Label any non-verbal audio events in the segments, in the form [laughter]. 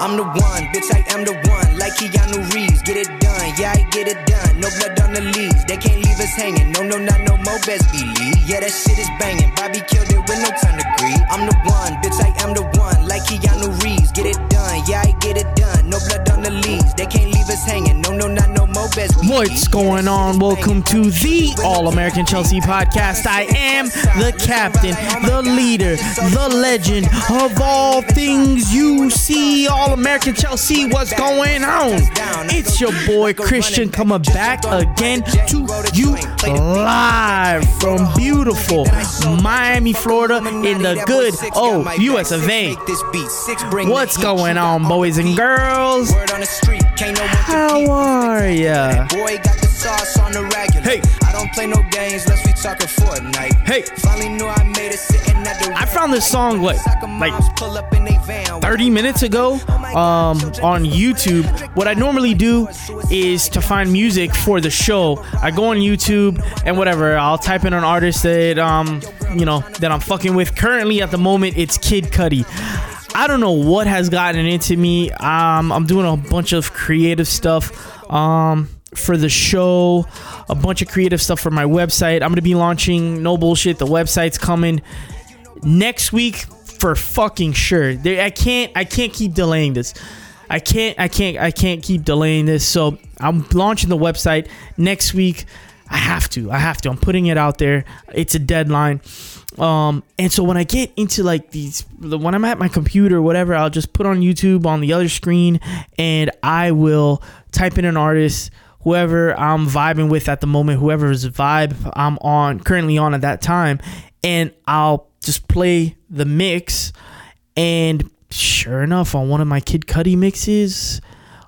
I'm the one, bitch, I am the one. Like Keanu Reeves, get it done, yeah, I get it done. No blood on the leaves, they can't leave us hanging. No, no, not no more, best believe. Yeah, that shit is banging. Bobby killed it with no time to grieve. I'm the one, bitch, I am the one. Like Keanu Reeves, get it done, yeah, I get it done. No blood on the leaves, they can't leave us hanging. No, no, not no. What's going on? Welcome to the All American Chelsea podcast. I am the captain, the leader, the legend of all things you see. All American Chelsea, what's going on? It's your boy Christian coming back again to you live from beautiful Miami, Florida, in the good oh US of A. What's going on, boys and girls? How are ya? Boy got the sauce on the regular. Hey. I don't play no games unless we talking Fortnite. Hey. Finally knew I made it sitting at the I found this song what like pull up in they van. 30 minutes ago um, on YouTube. What I normally do is to find music for the show. I go on YouTube and whatever. I'll type in an artist that um you know that I'm fucking with. Currently at the moment, it's Kid Cudi. I don't know what has gotten into me. Um, I'm doing a bunch of creative stuff. Um, for the show, a bunch of creative stuff for my website. I'm gonna be launching no bullshit. The website's coming next week for fucking sure. I can't I can't keep delaying this. I can't I can't I can't keep delaying this. So I'm launching the website next week. I have to. I have to. I'm putting it out there. It's a deadline. Um, and so when I get into like these, the, when I'm at my computer, whatever, I'll just put on YouTube on the other screen, and I will type in an artist, whoever I'm vibing with at the moment, whoever's vibe I'm on currently on at that time, and I'll just play the mix. And sure enough, on one of my Kid Cudi mixes,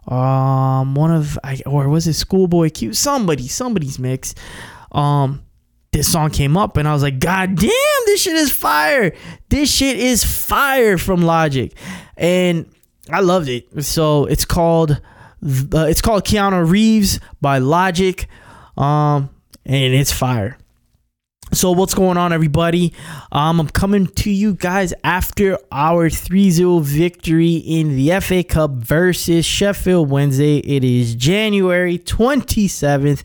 um, one of I or was it Schoolboy Q? Somebody, somebody's mix. Um, this song came up and I was like, God damn, this shit is fire. This shit is fire from Logic. And I loved it. So it's called uh, it's called Keanu Reeves by Logic. Um, and it's fire. So what's going on, everybody? Um, I'm coming to you guys after our 3-0 victory in the FA Cup versus Sheffield Wednesday. It is January 27th,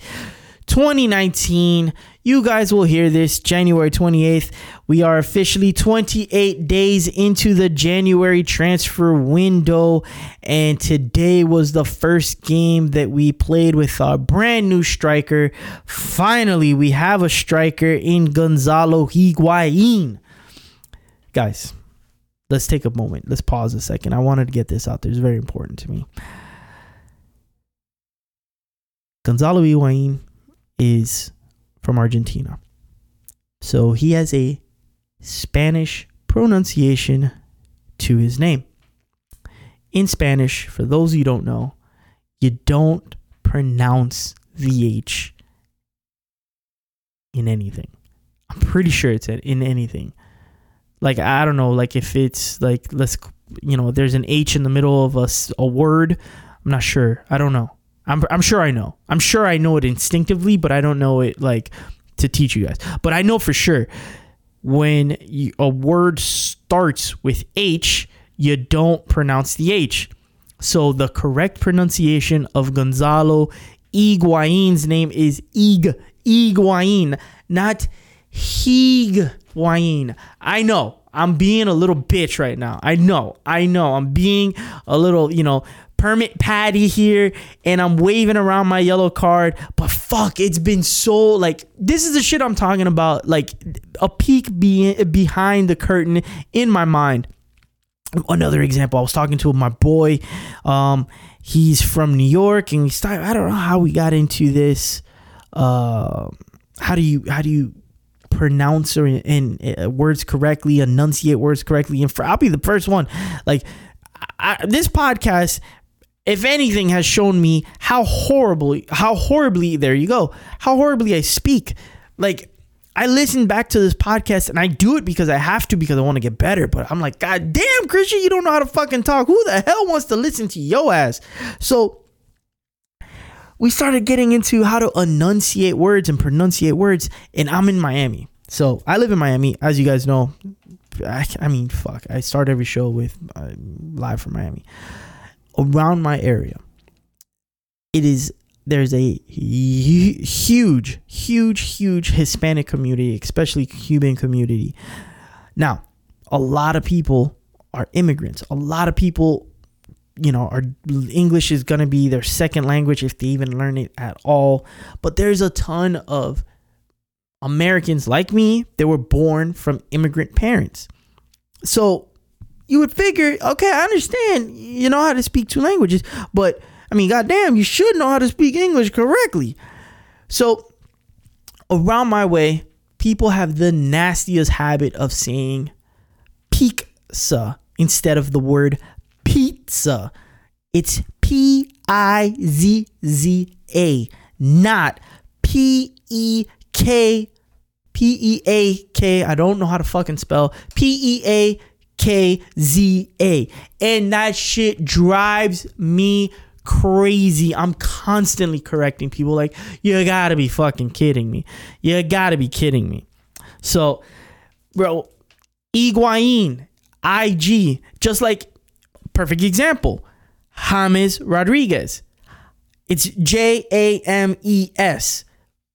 2019. You guys will hear this January 28th. We are officially 28 days into the January transfer window, and today was the first game that we played with our brand new striker. Finally, we have a striker in Gonzalo Higuain. Guys, let's take a moment. Let's pause a second. I wanted to get this out there. It's very important to me. Gonzalo Higuain is from Argentina. So he has a Spanish pronunciation to his name. In Spanish, for those you don't know, you don't pronounce the H in anything. I'm pretty sure it's in anything. Like I don't know, like if it's like let's you know, there's an H in the middle of a, a word. I'm not sure. I don't know. I'm I'm sure I know. I'm sure I know it instinctively, but I don't know it like to teach you guys. But I know for sure when you, a word starts with H, you don't pronounce the H. So the correct pronunciation of Gonzalo Higuain's name is Ig Higuain, not Higuain. I know I'm being a little bitch right now. I know, I know. I'm being a little, you know, permit patty here and I'm waving around my yellow card. But fuck, it's been so like this is the shit I'm talking about. Like a peek be- behind the curtain in my mind. Another example, I was talking to my boy. Um, he's from New York, and started. I don't know how we got into this. Uh, how do you how do you pronounce or in, uh, words correctly, enunciate words correctly? And for I'll be the first one. Like I, this podcast if anything has shown me how horribly how horribly there you go how horribly i speak. Like i listen back to this podcast and i do it because i have to because i want to get better but i'm like god damn christian you don't know how to fucking talk. Who the hell wants to listen to yo ass? So we started getting into how to enunciate words and pronunciate words and i'm in miami. So i live in miami as you guys know. I, I mean fuck i start every show with uh, live from miami around my area, it is there's a huge, huge, huge Hispanic community, especially Cuban community. Now, a lot of people are immigrants. A lot of people, you know, are English is going to be their second language if they even learn it at all. But there's a ton of Americans like me that were born from immigrant parents. So you would figure, okay, I understand you know how to speak two languages, but I mean, goddamn, you should know how to speak English correctly. So around my way, people have the nastiest habit of saying pizza instead of the word pizza. It's P I Z Z A, not P E K P E A K. I don't know how to fucking spell P E A K Z A. And that shit drives me crazy. I'm constantly correcting people like, you gotta be fucking kidding me. You gotta be kidding me. So, bro, Iguain, IG, just like perfect example, James Rodriguez. It's J A M E S.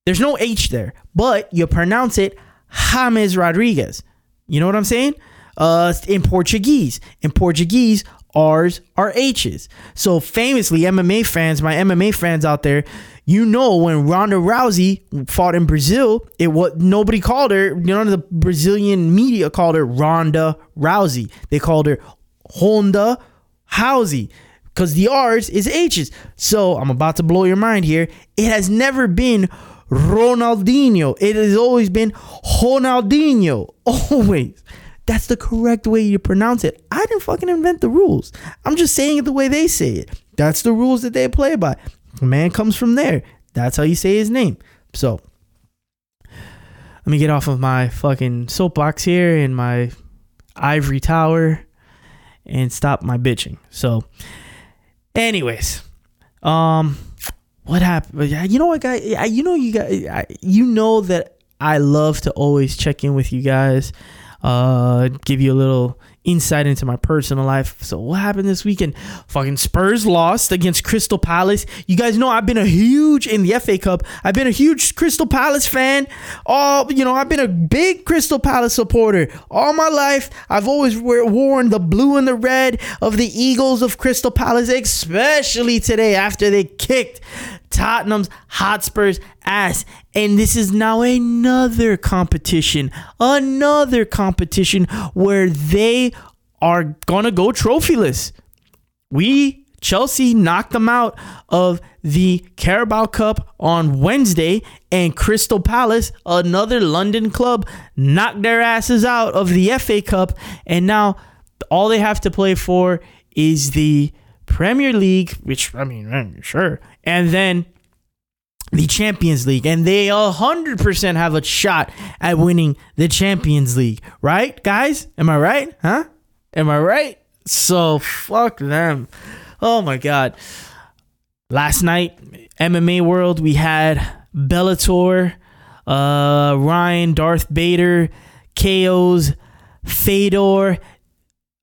There's no H there, but you pronounce it James Rodriguez. You know what I'm saying? Uh, in Portuguese. In Portuguese, R's are H's. So famously, MMA fans, my MMA fans out there, you know when Ronda Rousey fought in Brazil, it was nobody called her. None of the Brazilian media called her Ronda Rousey. They called her Honda Housey because the R's is H's. So I'm about to blow your mind here. It has never been Ronaldinho. It has always been Ronaldinho. [laughs] Always. That's the correct way you pronounce it. I didn't fucking invent the rules. I'm just saying it the way they say it. That's the rules that they play by. The man comes from there. That's how you say his name. So let me get off of my fucking soapbox here in my ivory tower and stop my bitching. So, anyways, um, what happened? You know what, guys? You know you guys. You know that I love to always check in with you guys uh, give you a little insight into my personal life. So what happened this weekend? Fucking Spurs lost against Crystal Palace. You guys know I've been a huge in the FA Cup. I've been a huge Crystal Palace fan. All you know, I've been a big Crystal Palace supporter all my life. I've always worn the blue and the red of the Eagles of Crystal Palace, especially today after they kicked Tottenham's Hotspur's ass. And this is now another competition, another competition where they are going to go trophyless. We, Chelsea, knocked them out of the Carabao Cup on Wednesday, and Crystal Palace, another London club, knocked their asses out of the FA Cup. And now all they have to play for is the Premier League, which I mean, sure, and then the Champions League, and they 100% have a shot at winning the Champions League, right, guys? Am I right? Huh? Am I right? So fuck them. Oh my god. Last night, MMA World, we had Bellator, uh, Ryan, Darth Bader, KO's, Fedor.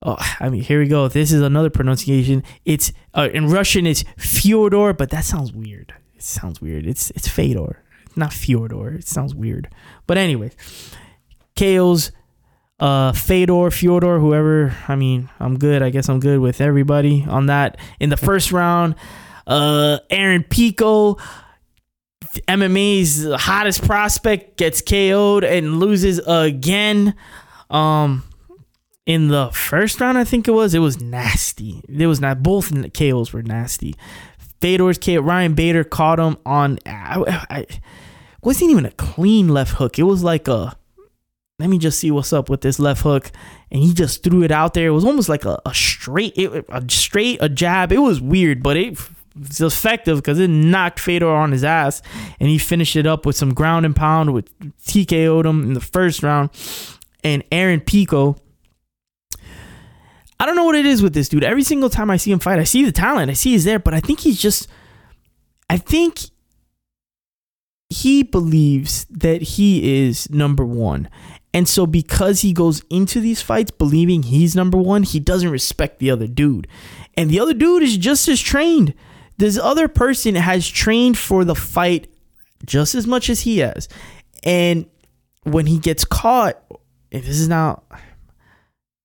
Oh, I mean, here we go. This is another pronunciation. It's uh, in Russian. It's Fyodor, but that sounds weird. It sounds weird. It's it's Fedor, not Fyodor. It sounds weird. But anyway, KO's uh Fedor, Fyodor, whoever. I mean, I'm good. I guess I'm good with everybody on that. In the first round, uh Aaron Pico, MMA's hottest prospect, gets KO'd and loses again. Um in the first round, I think it was. It was nasty. It was not. Both KOs were nasty. Fedor's K. Ryan Bader caught him on. I, I, wasn't even a clean left hook. It was like a. Let me just see what's up with this left hook, and he just threw it out there. It was almost like a, a straight, it, a straight, a jab. It was weird, but it was effective because it knocked Fedor on his ass, and he finished it up with some ground and pound with TKO'd him in the first round. And Aaron Pico I don't know what it is with this dude. Every single time I see him fight, I see the talent. I see he's there, but I think he's just I think he believes that he is number 1. And so, because he goes into these fights believing he's number one, he doesn't respect the other dude. And the other dude is just as trained. This other person has trained for the fight just as much as he has. And when he gets caught, if this is now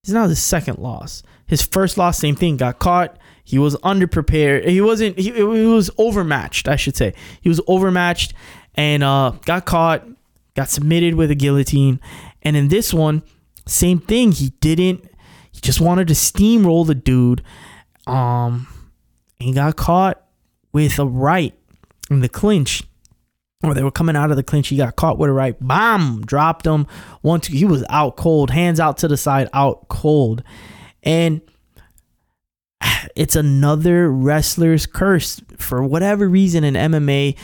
is now the second loss. His first loss, same thing, got caught. He was underprepared. He wasn't. He, he was overmatched, I should say. He was overmatched and uh, got caught. Got submitted with a guillotine. And in this one, same thing. He didn't. He just wanted to steamroll the dude. Um, he got caught with a right in the clinch or they were coming out of the clinch. He got caught with a right. Bam! Dropped him. One, two. He was out cold. Hands out to the side, out cold. And [sighs] it's another wrestler's curse. For whatever reason in MMA,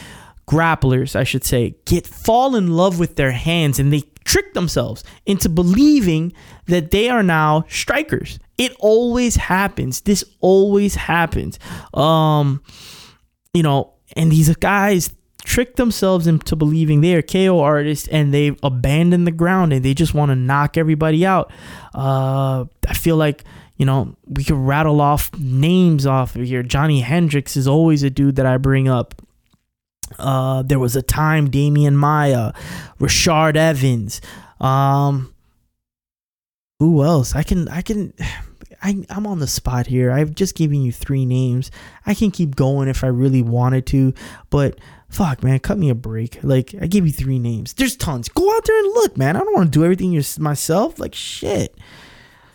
grapplers, I should say, get fall in love with their hands and they trick themselves into believing that they are now strikers. It always happens. This always happens. Um, you know, and these guys trick themselves into believing they are KO artists and they abandon the ground and they just want to knock everybody out. Uh, I feel like you know we could rattle off names off of here. Johnny Hendricks is always a dude that I bring up. Uh, there was a time Demian Maia, Rashad Evans. Um, who else? I can I can. [sighs] I, I'm on the spot here. I've just given you three names. I can keep going if I really wanted to, but fuck, man, cut me a break. Like, I gave you three names. There's tons. Go out there and look, man. I don't want to do everything myself. Like, shit.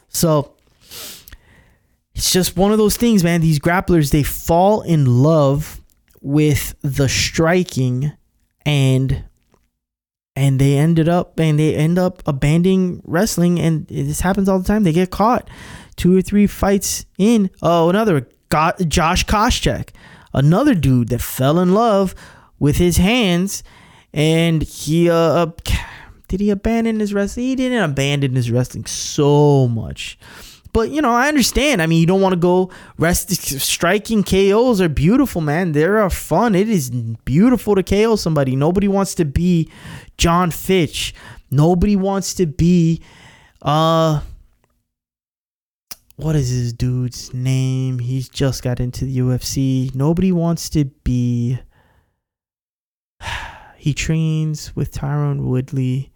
So, it's just one of those things, man. These grapplers, they fall in love with the striking and and they ended up and they end up abandoning wrestling and this happens all the time they get caught two or three fights in oh another got josh koscheck another dude that fell in love with his hands, and he uh, did he abandon his wrestling? He didn't abandon his wrestling so much. But you know, I understand. I mean, you don't want to go rest. Striking KOs are beautiful, man. They are fun. It is beautiful to KO somebody. Nobody wants to be John Fitch. Nobody wants to be, uh, what is this dude's name? He's just got into the UFC. Nobody wants to be he trains with Tyron Woodley,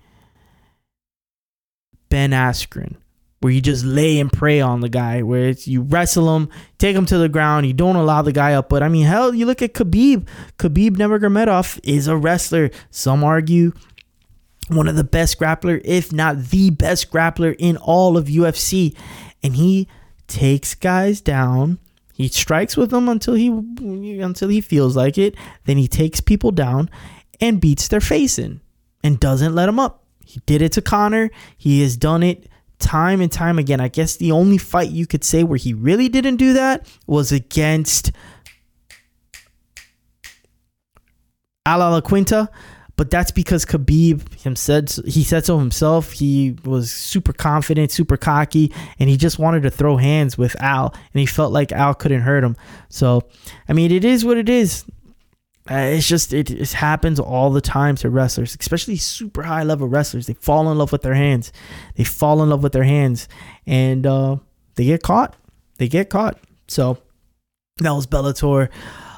Ben Askren, where you just lay and pray on the guy, where it's you wrestle him, take him to the ground, you don't allow the guy up. But I mean, hell, you look at Khabib. Khabib Nurmagomedov is a wrestler. Some argue one of the best grappler, if not the best grappler in all of UFC, and he takes guys down he strikes with them until he until he feels like it. Then he takes people down and beats their face in and doesn't let them up. He did it to Conor. He has done it time and time again. I guess the only fight you could say where he really didn't do that was against Al Iaquinta, but that's because Khabib him said he said so himself. He was super confident, super cocky, and he just wanted to throw hands with Al, and he felt like Al couldn't hurt him. So, I mean, it is what it is. Uh, it's just it, it happens all the time to wrestlers, especially super high level wrestlers. They fall in love with their hands. They fall in love with their hands, and uh, they get caught. They get caught. So that was Bellator.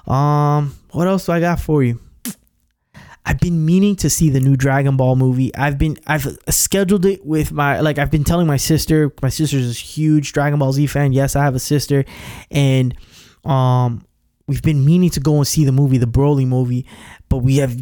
Um, what else do I got for you? I've been meaning to see the new Dragon Ball movie. I've been I've scheduled it with my like I've been telling my sister. My sister's a huge Dragon Ball Z fan. Yes, I have a sister, and um, we've been meaning to go and see the movie, the Broly movie, but we have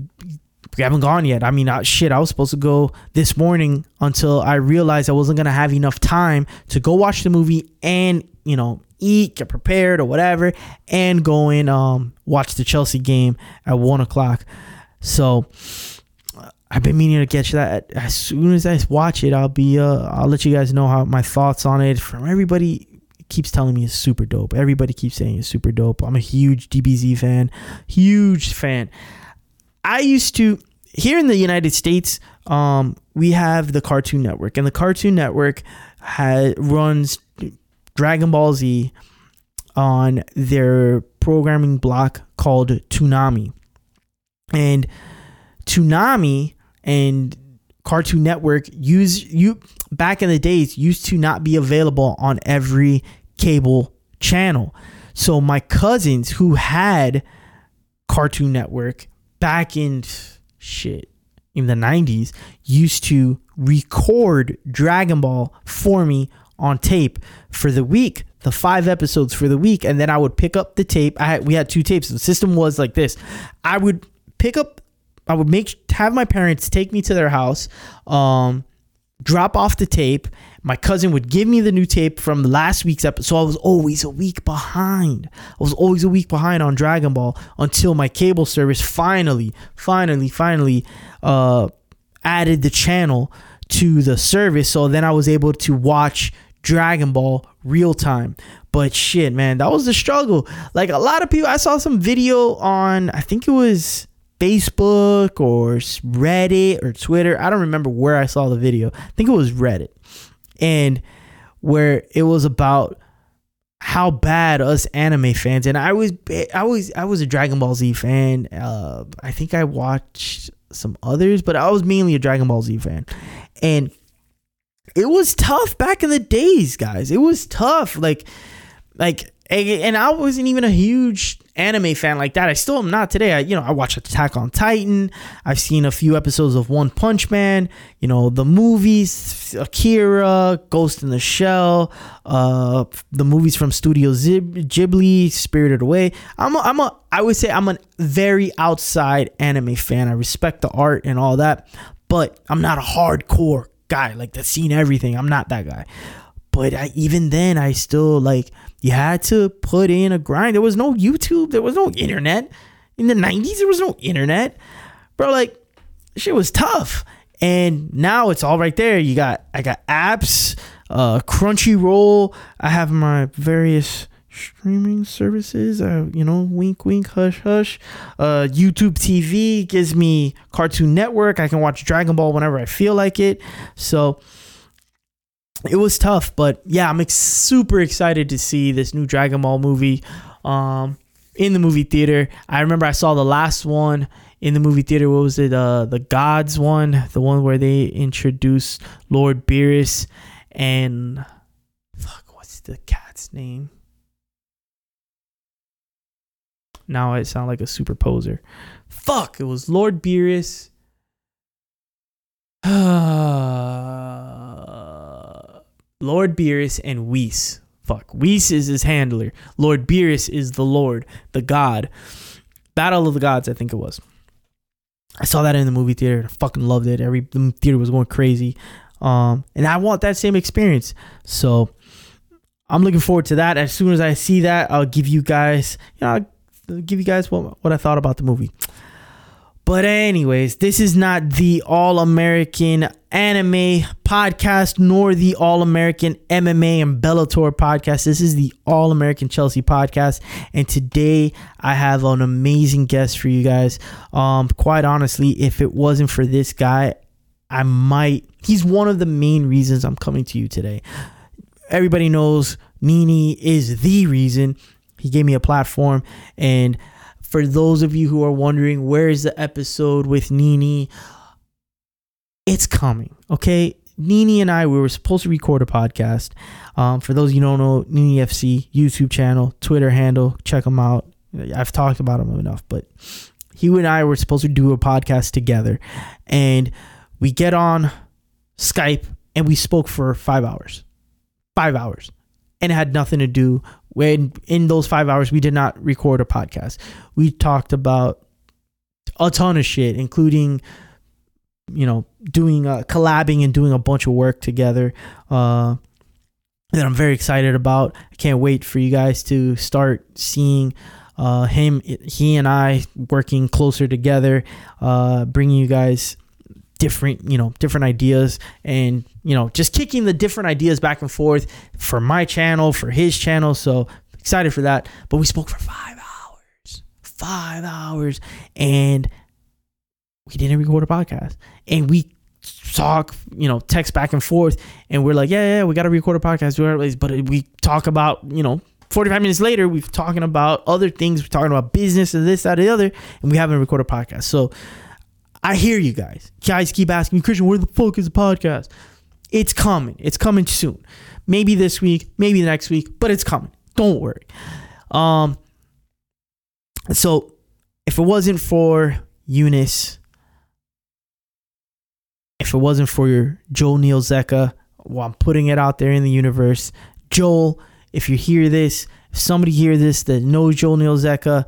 we haven't gone yet. I mean, uh, shit, I was supposed to go this morning until I realized I wasn't gonna have enough time to go watch the movie and you know eat, get prepared or whatever, and go and um watch the Chelsea game at one o'clock. So I've been meaning to catch that. As soon as I watch it, I'll be uh I'll let you guys know how my thoughts on it. From everybody keeps telling me it's super dope. Everybody keeps saying it's super dope. I'm a huge DBZ fan, huge fan. I used to here in the United States, um, we have the Cartoon Network, and the Cartoon Network has runs Dragon Ball Z on their programming block called Toonami. And Toonami and Cartoon Network use you back in the days used to not be available on every cable channel. So my cousins who had Cartoon Network back in shit in the 90s used to record Dragon Ball for me on tape for the week, the five episodes for the week, and then I would pick up the tape. I had, we had two tapes. The system was like this: I would pick up, I would make have my parents take me to their house, um, drop off the tape. My cousin would give me the new tape from last week's episode. So I was always a week behind. I was always a week behind on Dragon Ball until my cable service finally, finally, finally uh, added the channel to the service. So then I was able to watch Dragon Ball real time. But shit, man, that was the struggle. Like a lot of people, I saw some video on, I think it was Facebook or Reddit or Twitter. I don't remember where I saw the video. I think it was Reddit. And where it was about how bad us anime fans and I was I was I was a Dragon Ball Z fan. Uh, I think I watched some others, but I was mainly a Dragon Ball Z fan. And it was tough back in the days, guys. It was tough. Like, like, and I wasn't even a huge anime fan like that. I still am not today. I, you know, I watch Attack on Titan. I've seen a few episodes of One Punch Man. You know, the movies, Akira, Ghost in the Shell, uh, the movies from Studio Zib- Ghibli, Spirited Away. I'm, a, I'm a, I would say I'm a very outside anime fan. I respect the art and all that, but I'm not a hardcore guy like that's seen everything. I'm not that guy. But I, even then, I still like you had to put in a grind. There was no YouTube. There was no internet in the '90s. There was no internet, bro. Like shit was tough. And now it's all right there. You got I got apps, uh, Crunchyroll. I have my various streaming services. Uh, you know, wink, wink, hush, hush. Uh, YouTube TV gives me Cartoon Network. I can watch Dragon Ball whenever I feel like it. So it was tough, but yeah, I'm ex- super excited to see this new Dragon Ball movie. Um, in the movie theater. I remember I saw the last one in the movie theater. What was it? Uh, the Gods one, the one where they introduced Lord Beerus and fuck, what's the cat's name? Now I sound like a super poser. Fuck, it was Lord Beerus. [sighs] Lord Beerus and Whis. Fuck. Whis is his handler. Lord Beerus is the Lord, the God. Battle of the Gods, I think it was. I saw that in the movie theater. I fucking loved it. Every the theater was going crazy. Um, and I want that same experience. So I'm looking forward to that. As soon as I see that, I'll give you guys, you know, I'll give you guys what, what I thought about the movie. But anyways, this is not the All American Anime podcast nor the All American MMA and Bellator podcast. This is the All American Chelsea podcast, and today I have an amazing guest for you guys. Um, quite honestly, if it wasn't for this guy, I might. He's one of the main reasons I'm coming to you today. Everybody knows Nini is the reason. He gave me a platform, and for those of you who are wondering, where is the episode with Nini? It's coming, okay? Nini and I, we were supposed to record a podcast. Um, for those you don't know, Nini FC YouTube channel, Twitter handle, check them out. I've talked about him enough, but he and I were supposed to do a podcast together, and we get on Skype and we spoke for five hours, five hours, and it had nothing to do when in those five hours we did not record a podcast. We talked about a ton of shit including you know doing uh, collabing and doing a bunch of work together uh that i'm very excited about. I can't wait for you guys to start seeing uh him he and i working closer together uh bringing you guys different you know different ideas and you know just kicking the different ideas back and forth for my channel for his channel. So excited for that. But we spoke for five hours five hours and we didn't record a podcast. And we talk you know text back and forth and we're like yeah yeah we got to record a podcast. But we talk about you know 45 minutes later we're talking about other things. We're talking about business and this that and the other and we haven't recorded a podcast. So I hear you guys. Guys keep asking Christian, where the fuck is the podcast? It's coming. It's coming soon. Maybe this week, maybe next week, but it's coming. Don't worry. Um, so if it wasn't for Eunice, if it wasn't for your Joel Neil Zecca, well, I'm putting it out there in the universe. Joel, if you hear this, if somebody hear this that knows Joel Neil Zecca,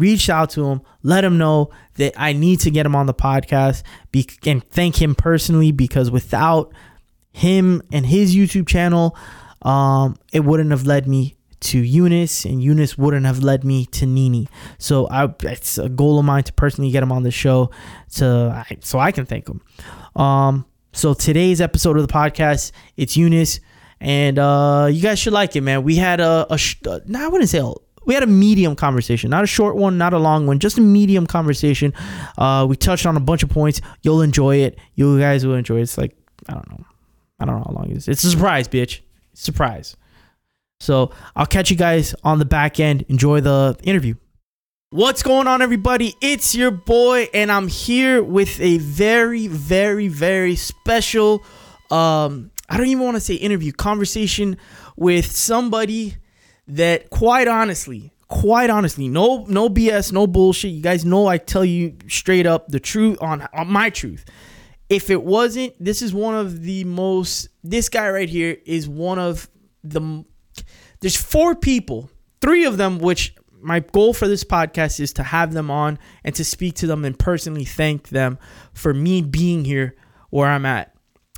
reach out to him, let him know that I need to get him on the podcast be- and thank him personally because without him and his YouTube channel, um, it wouldn't have led me to Eunice, and Eunice wouldn't have led me to Nini. So I, it's a goal of mine to personally get him on the show, to so I can thank him. Um, so today's episode of the podcast, it's Eunice, and uh, you guys should like it, man. We had a, a uh, no, I wouldn't say a, we had a medium conversation, not a short one, not a long one, just a medium conversation. Uh, we touched on a bunch of points. You'll enjoy it. You guys will enjoy it. It's like I don't know, I don't know how long it is. It's a surprise, bitch. Surprise. So I'll catch you guys on the back end. Enjoy the interview. What's going on, everybody? It's your boy, and I'm here with a very, very, very special. Um, I don't even want to say interview, conversation with somebody that, quite honestly, quite honestly, no, no BS, no bullshit. You guys know I tell you straight up the truth on, on my truth. If it wasn't, this is one of the most. This guy right here is one of the there's four people, three of them, which my goal for this podcast is to have them on and to speak to them and personally thank them for me being here where I'm at.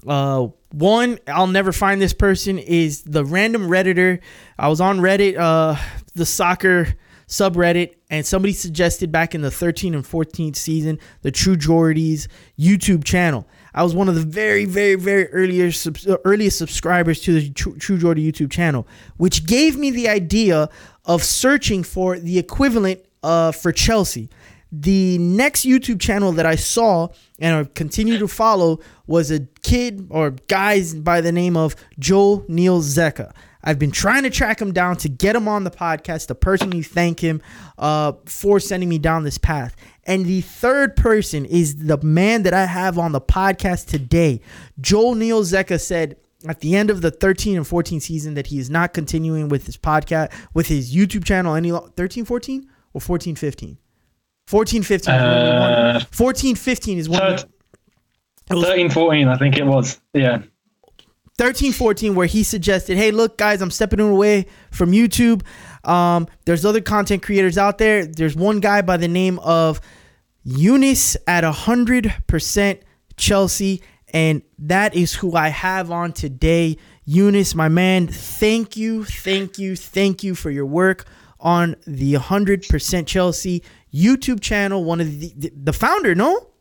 Uh, one, I'll never find this person is the random Redditor. I was on Reddit, uh, the soccer subreddit, and somebody suggested back in the 13 and 14th season the True Geordies YouTube channel. I was one of the very, very, very earliest uh, earliest subscribers to the True, True Geordie YouTube channel, which gave me the idea of searching for the equivalent uh, for Chelsea. The next YouTube channel that I saw and continue to follow was a kid or guys by the name of Joel Neil Zecca. I've been trying to track him down to get him on the podcast to personally thank him uh, for sending me down this path. And the third person is the man that I have on the podcast today. Joel Neil Zecca said at the end of the 13 and 14 season that he is not continuing with his podcast, with his YouTube channel any 13, 14 or 14, 15? 14, 15. Uh, 14, 15 is one. 13, 14, I think it was. Yeah. 13 14 where he suggested hey look guys i'm stepping away from youtube um, there's other content creators out there there's one guy by the name of eunice at 100% chelsea and that is who i have on today eunice my man thank you thank you thank you for your work on the 100% chelsea youtube channel one of the the founder no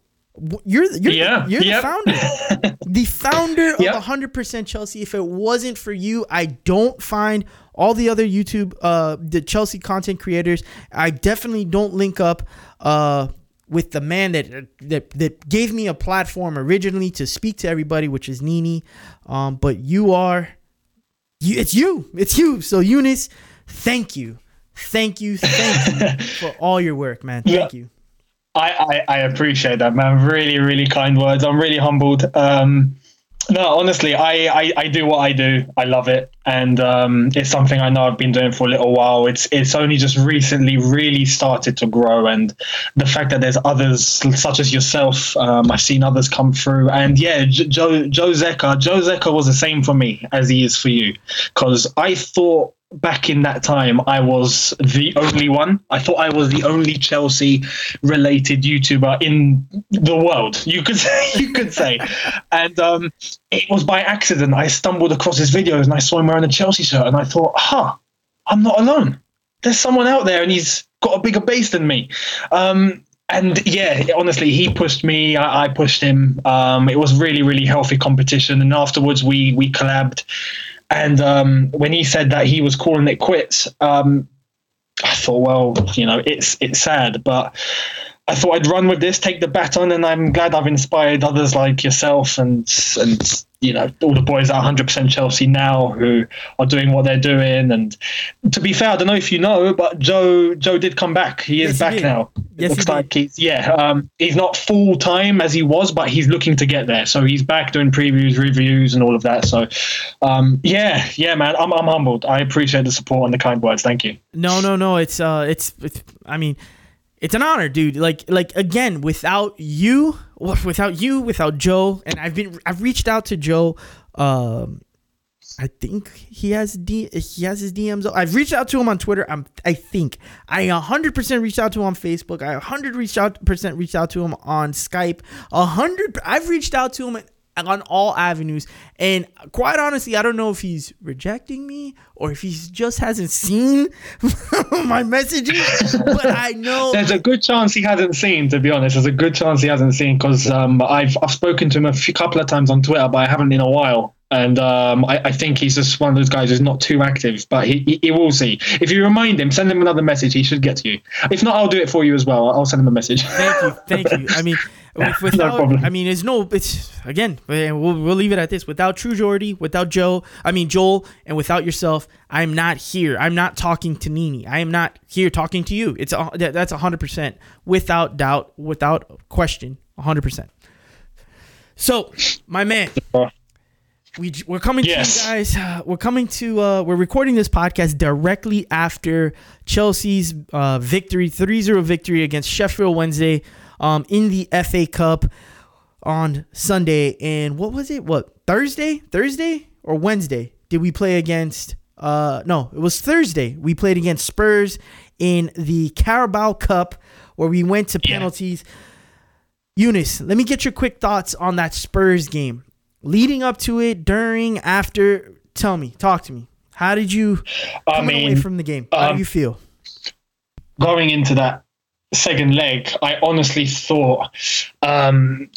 you're you're, yeah, you're yep. [laughs] the founder. the founder yep. of 100% Chelsea. If it wasn't for you, I don't find all the other YouTube uh the Chelsea content creators. I definitely don't link up uh with the man that that that gave me a platform originally to speak to everybody, which is Nini. Um, but you are you it's you. It's you. So Eunice, thank you. Thank you. Thank you [laughs] for all your work, man. Thank yeah. you. I, I, I appreciate that, man. Really, really kind words. I'm really humbled. Um, no, honestly, I, I, I do what I do. I love it, and um, it's something I know I've been doing for a little while. It's it's only just recently really started to grow, and the fact that there's others such as yourself, um, I've seen others come through, and yeah, Joe Joe Zecca, Joe Zecca was the same for me as he is for you, because I thought back in that time, I was the only one. I thought I was the only Chelsea related YouTuber in the world. You could say, [laughs] you could say, and um, it was by accident. I stumbled across his videos and I saw him wearing a Chelsea shirt, and I thought, "Huh, I'm not alone. There's someone out there, and he's got a bigger base than me." Um, and yeah, honestly, he pushed me. I, I pushed him. Um, it was really, really healthy competition, and afterwards we we collabed and um, when he said that he was calling it quits, um, I thought, well, you know, it's it's sad, but I thought I'd run with this, take the baton, and I'm glad I've inspired others like yourself and and you know all the boys at 100% Chelsea now who are doing what they're doing. And to be fair, I don't know if you know, but Joe Joe did come back. He is yes, back he now. Yes, looks he like he's yeah. Um, he's not full time as he was, but he's looking to get there. So he's back doing previews, reviews, and all of that. So um, yeah, yeah, man, I'm I'm humbled. I appreciate the support and the kind words. Thank you. No, no, no. It's uh, it's, it's I mean it's an honor, dude. Like like again, without you, without you, without Joe, and I've been I've reached out to Joe. Um, I think he has D he has his DMs. I've reached out to him on Twitter. I'm I think I 100% reached out to him on Facebook. I 100 reached out percent reached out to him on Skype. 100 I've reached out to him on all avenues. And quite honestly, I don't know if he's rejecting me or if he just hasn't seen [laughs] my messages. But I know [laughs] there's a good chance he hasn't seen. To be honest, there's a good chance he hasn't seen because um, I've I've spoken to him a few, couple of times on Twitter, but I haven't in a while. And um, I, I, think he's just one of those guys who's not too active, but he, he, he, will see. If you remind him, send him another message. He should get to you. If not, I'll do it for you as well. I'll send him a message. Thank you, thank you. I [laughs] mean, [laughs] without, no I mean, it's no, it's again, we'll, we'll leave it at this. Without True Geordie, without Joe, I mean Joel, and without yourself, I'm not here. I'm not talking to Nini. I am not here talking to you. It's a, that's hundred percent, without doubt, without question, hundred percent. So, my man, we we're coming yes. to you guys. Uh, we're coming to uh, we're recording this podcast directly after Chelsea's uh, victory, 3-0 victory against Sheffield Wednesday um, in the FA Cup on Sunday. And what was it? What Thursday? Thursday or Wednesday? Did we play against? Uh, no, it was Thursday. We played against Spurs in the Carabao Cup, where we went to penalties. Yeah. Eunice, let me get your quick thoughts on that Spurs game. Leading up to it, during, after, tell me, talk to me. How did you come away from the game? How um, do you feel? Going into that second leg, I honestly thought um,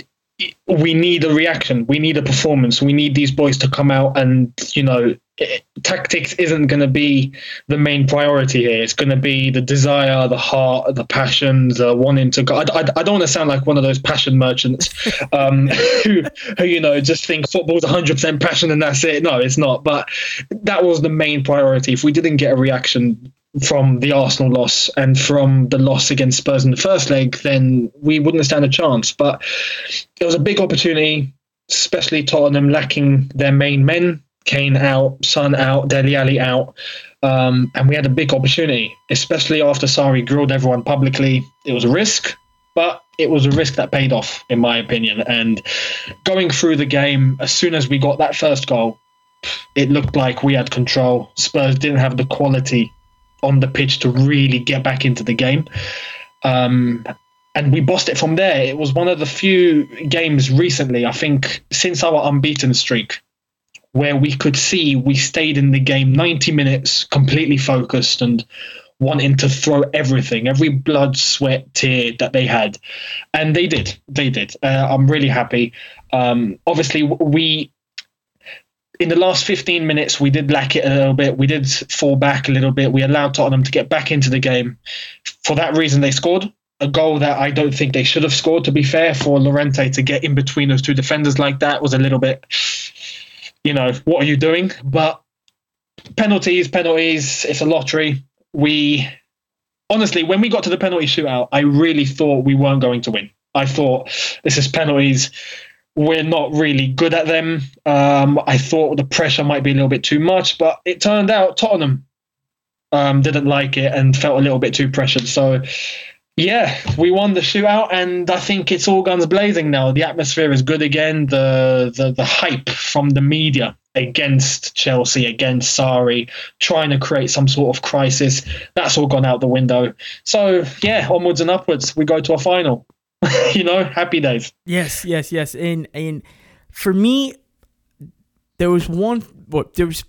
we need a reaction. We need a performance. We need these boys to come out and, you know, it, tactics isn't going to be the main priority here. It's going to be the desire, the heart, the passion, the wanting to go. I, I, I don't want to sound like one of those passion merchants [laughs] um, who, who, you know, just think football's 100% passion and that's it. No, it's not. But that was the main priority. If we didn't get a reaction from the Arsenal loss and from the loss against Spurs in the first leg, then we wouldn't stand a chance. But it was a big opportunity, especially Tottenham lacking their main men. Kane out, Son out, Dele Alli out. Um, and we had a big opportunity, especially after Sarri grilled everyone publicly. It was a risk, but it was a risk that paid off, in my opinion. And going through the game, as soon as we got that first goal, it looked like we had control. Spurs didn't have the quality on the pitch to really get back into the game. Um, and we bossed it from there. It was one of the few games recently, I think, since our unbeaten streak, where we could see we stayed in the game 90 minutes completely focused and wanting to throw everything, every blood, sweat, tear that they had. And they did. They did. Uh, I'm really happy. Um, obviously, we in the last 15 minutes, we did lack it a little bit. We did fall back a little bit. We allowed Tottenham to get back into the game. For that reason, they scored a goal that I don't think they should have scored, to be fair. For Llorente to get in between those two defenders like that was a little bit, you know, what are you doing? But penalties, penalties, it's a lottery. We, honestly, when we got to the penalty shootout, I really thought we weren't going to win. I thought this is penalties we're not really good at them. Um, I thought the pressure might be a little bit too much, but it turned out Tottenham um, didn't like it and felt a little bit too pressured. So, yeah, we won the shootout, and I think it's all guns blazing now. The atmosphere is good again. The the, the hype from the media against Chelsea, against Sarri, trying to create some sort of crisis, that's all gone out the window. So, yeah, onwards and upwards. We go to a final. [laughs] you know, happy days. Yes, yes, yes. And and for me, there was one. What there was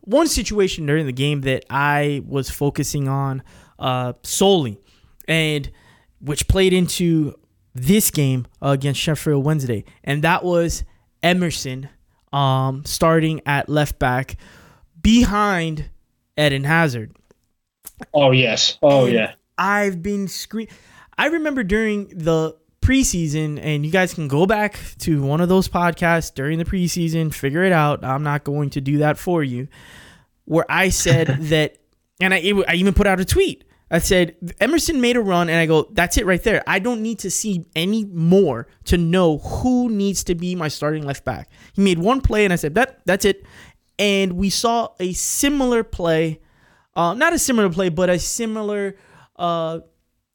one situation during the game that I was focusing on uh, solely, and which played into this game uh, against Sheffield Wednesday, and that was Emerson um, starting at left back behind Eden Hazard. Oh yes. Oh and yeah. I've been screaming. I remember during the preseason, and you guys can go back to one of those podcasts during the preseason, figure it out. I'm not going to do that for you. Where I said [laughs] that, and I, I even put out a tweet. I said Emerson made a run, and I go, that's it right there. I don't need to see any more to know who needs to be my starting left back. He made one play, and I said that that's it. And we saw a similar play, uh, not a similar play, but a similar uh,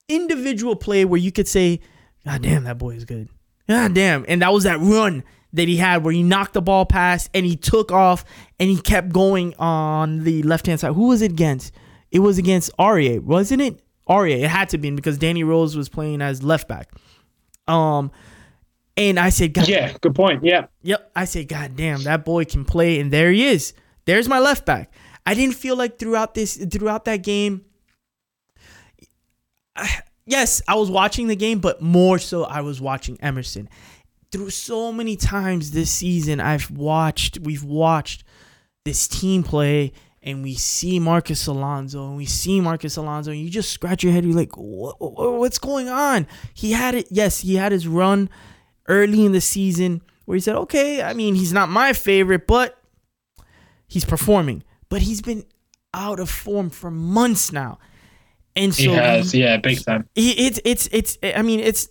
individual play where you could say, God damn, that boy is good. God damn. And that was that run that he had where he knocked the ball past and he took off and he kept going on the left hand side. Who was it against? It was against Aurier, wasn't it? Aurier. It had to be because Danny Rose was playing as left back. Um, and I said, God, yeah, good point. Yeah. Yep. I said, God damn, that boy can play, and there he is. There's my left back. I didn't feel like throughout this, throughout that game, yes, I was watching the game, but more so I was watching Emerson. Through so many times this season, I've watched, we've watched this team play, and we see Marcus Alonso, and we see Marcus Alonso, and you just scratch your head. You're like, what, what's going on? He had it, yes, he had his run early in the season where he said, okay, I mean, he's not my favorite, but he's performing. But he's been out of form for months now. And so he has, yeah, big time. It's it's it's. I mean, it's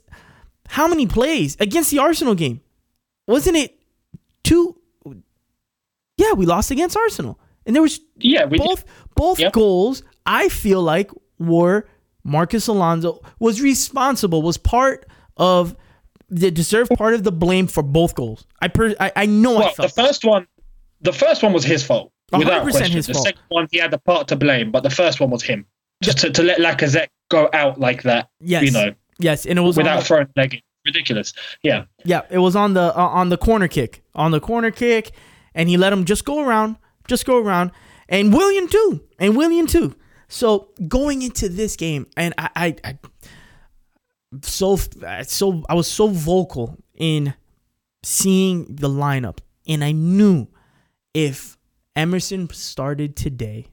how many plays against the Arsenal game? Wasn't it two? Yeah, we lost against Arsenal, and there was yeah both both yep. goals. I feel like were Marcus Alonso was responsible, was part of the deserved part of the blame for both goals. I per, I, I know well, I felt the first that. one. The first one was his fault without question. His the fault. second one he had the part to blame, but the first one was him just to, to let Lacazette go out like that. Yes, you know. Yes, and it was without the, throwing leg. Ridiculous. Yeah. Yeah, it was on the uh, on the corner kick, on the corner kick, and he let him just go around, just go around, and Willian too, and Willian too. So going into this game, and I, I, I so so I was so vocal in seeing the lineup, and I knew if Emerson started today,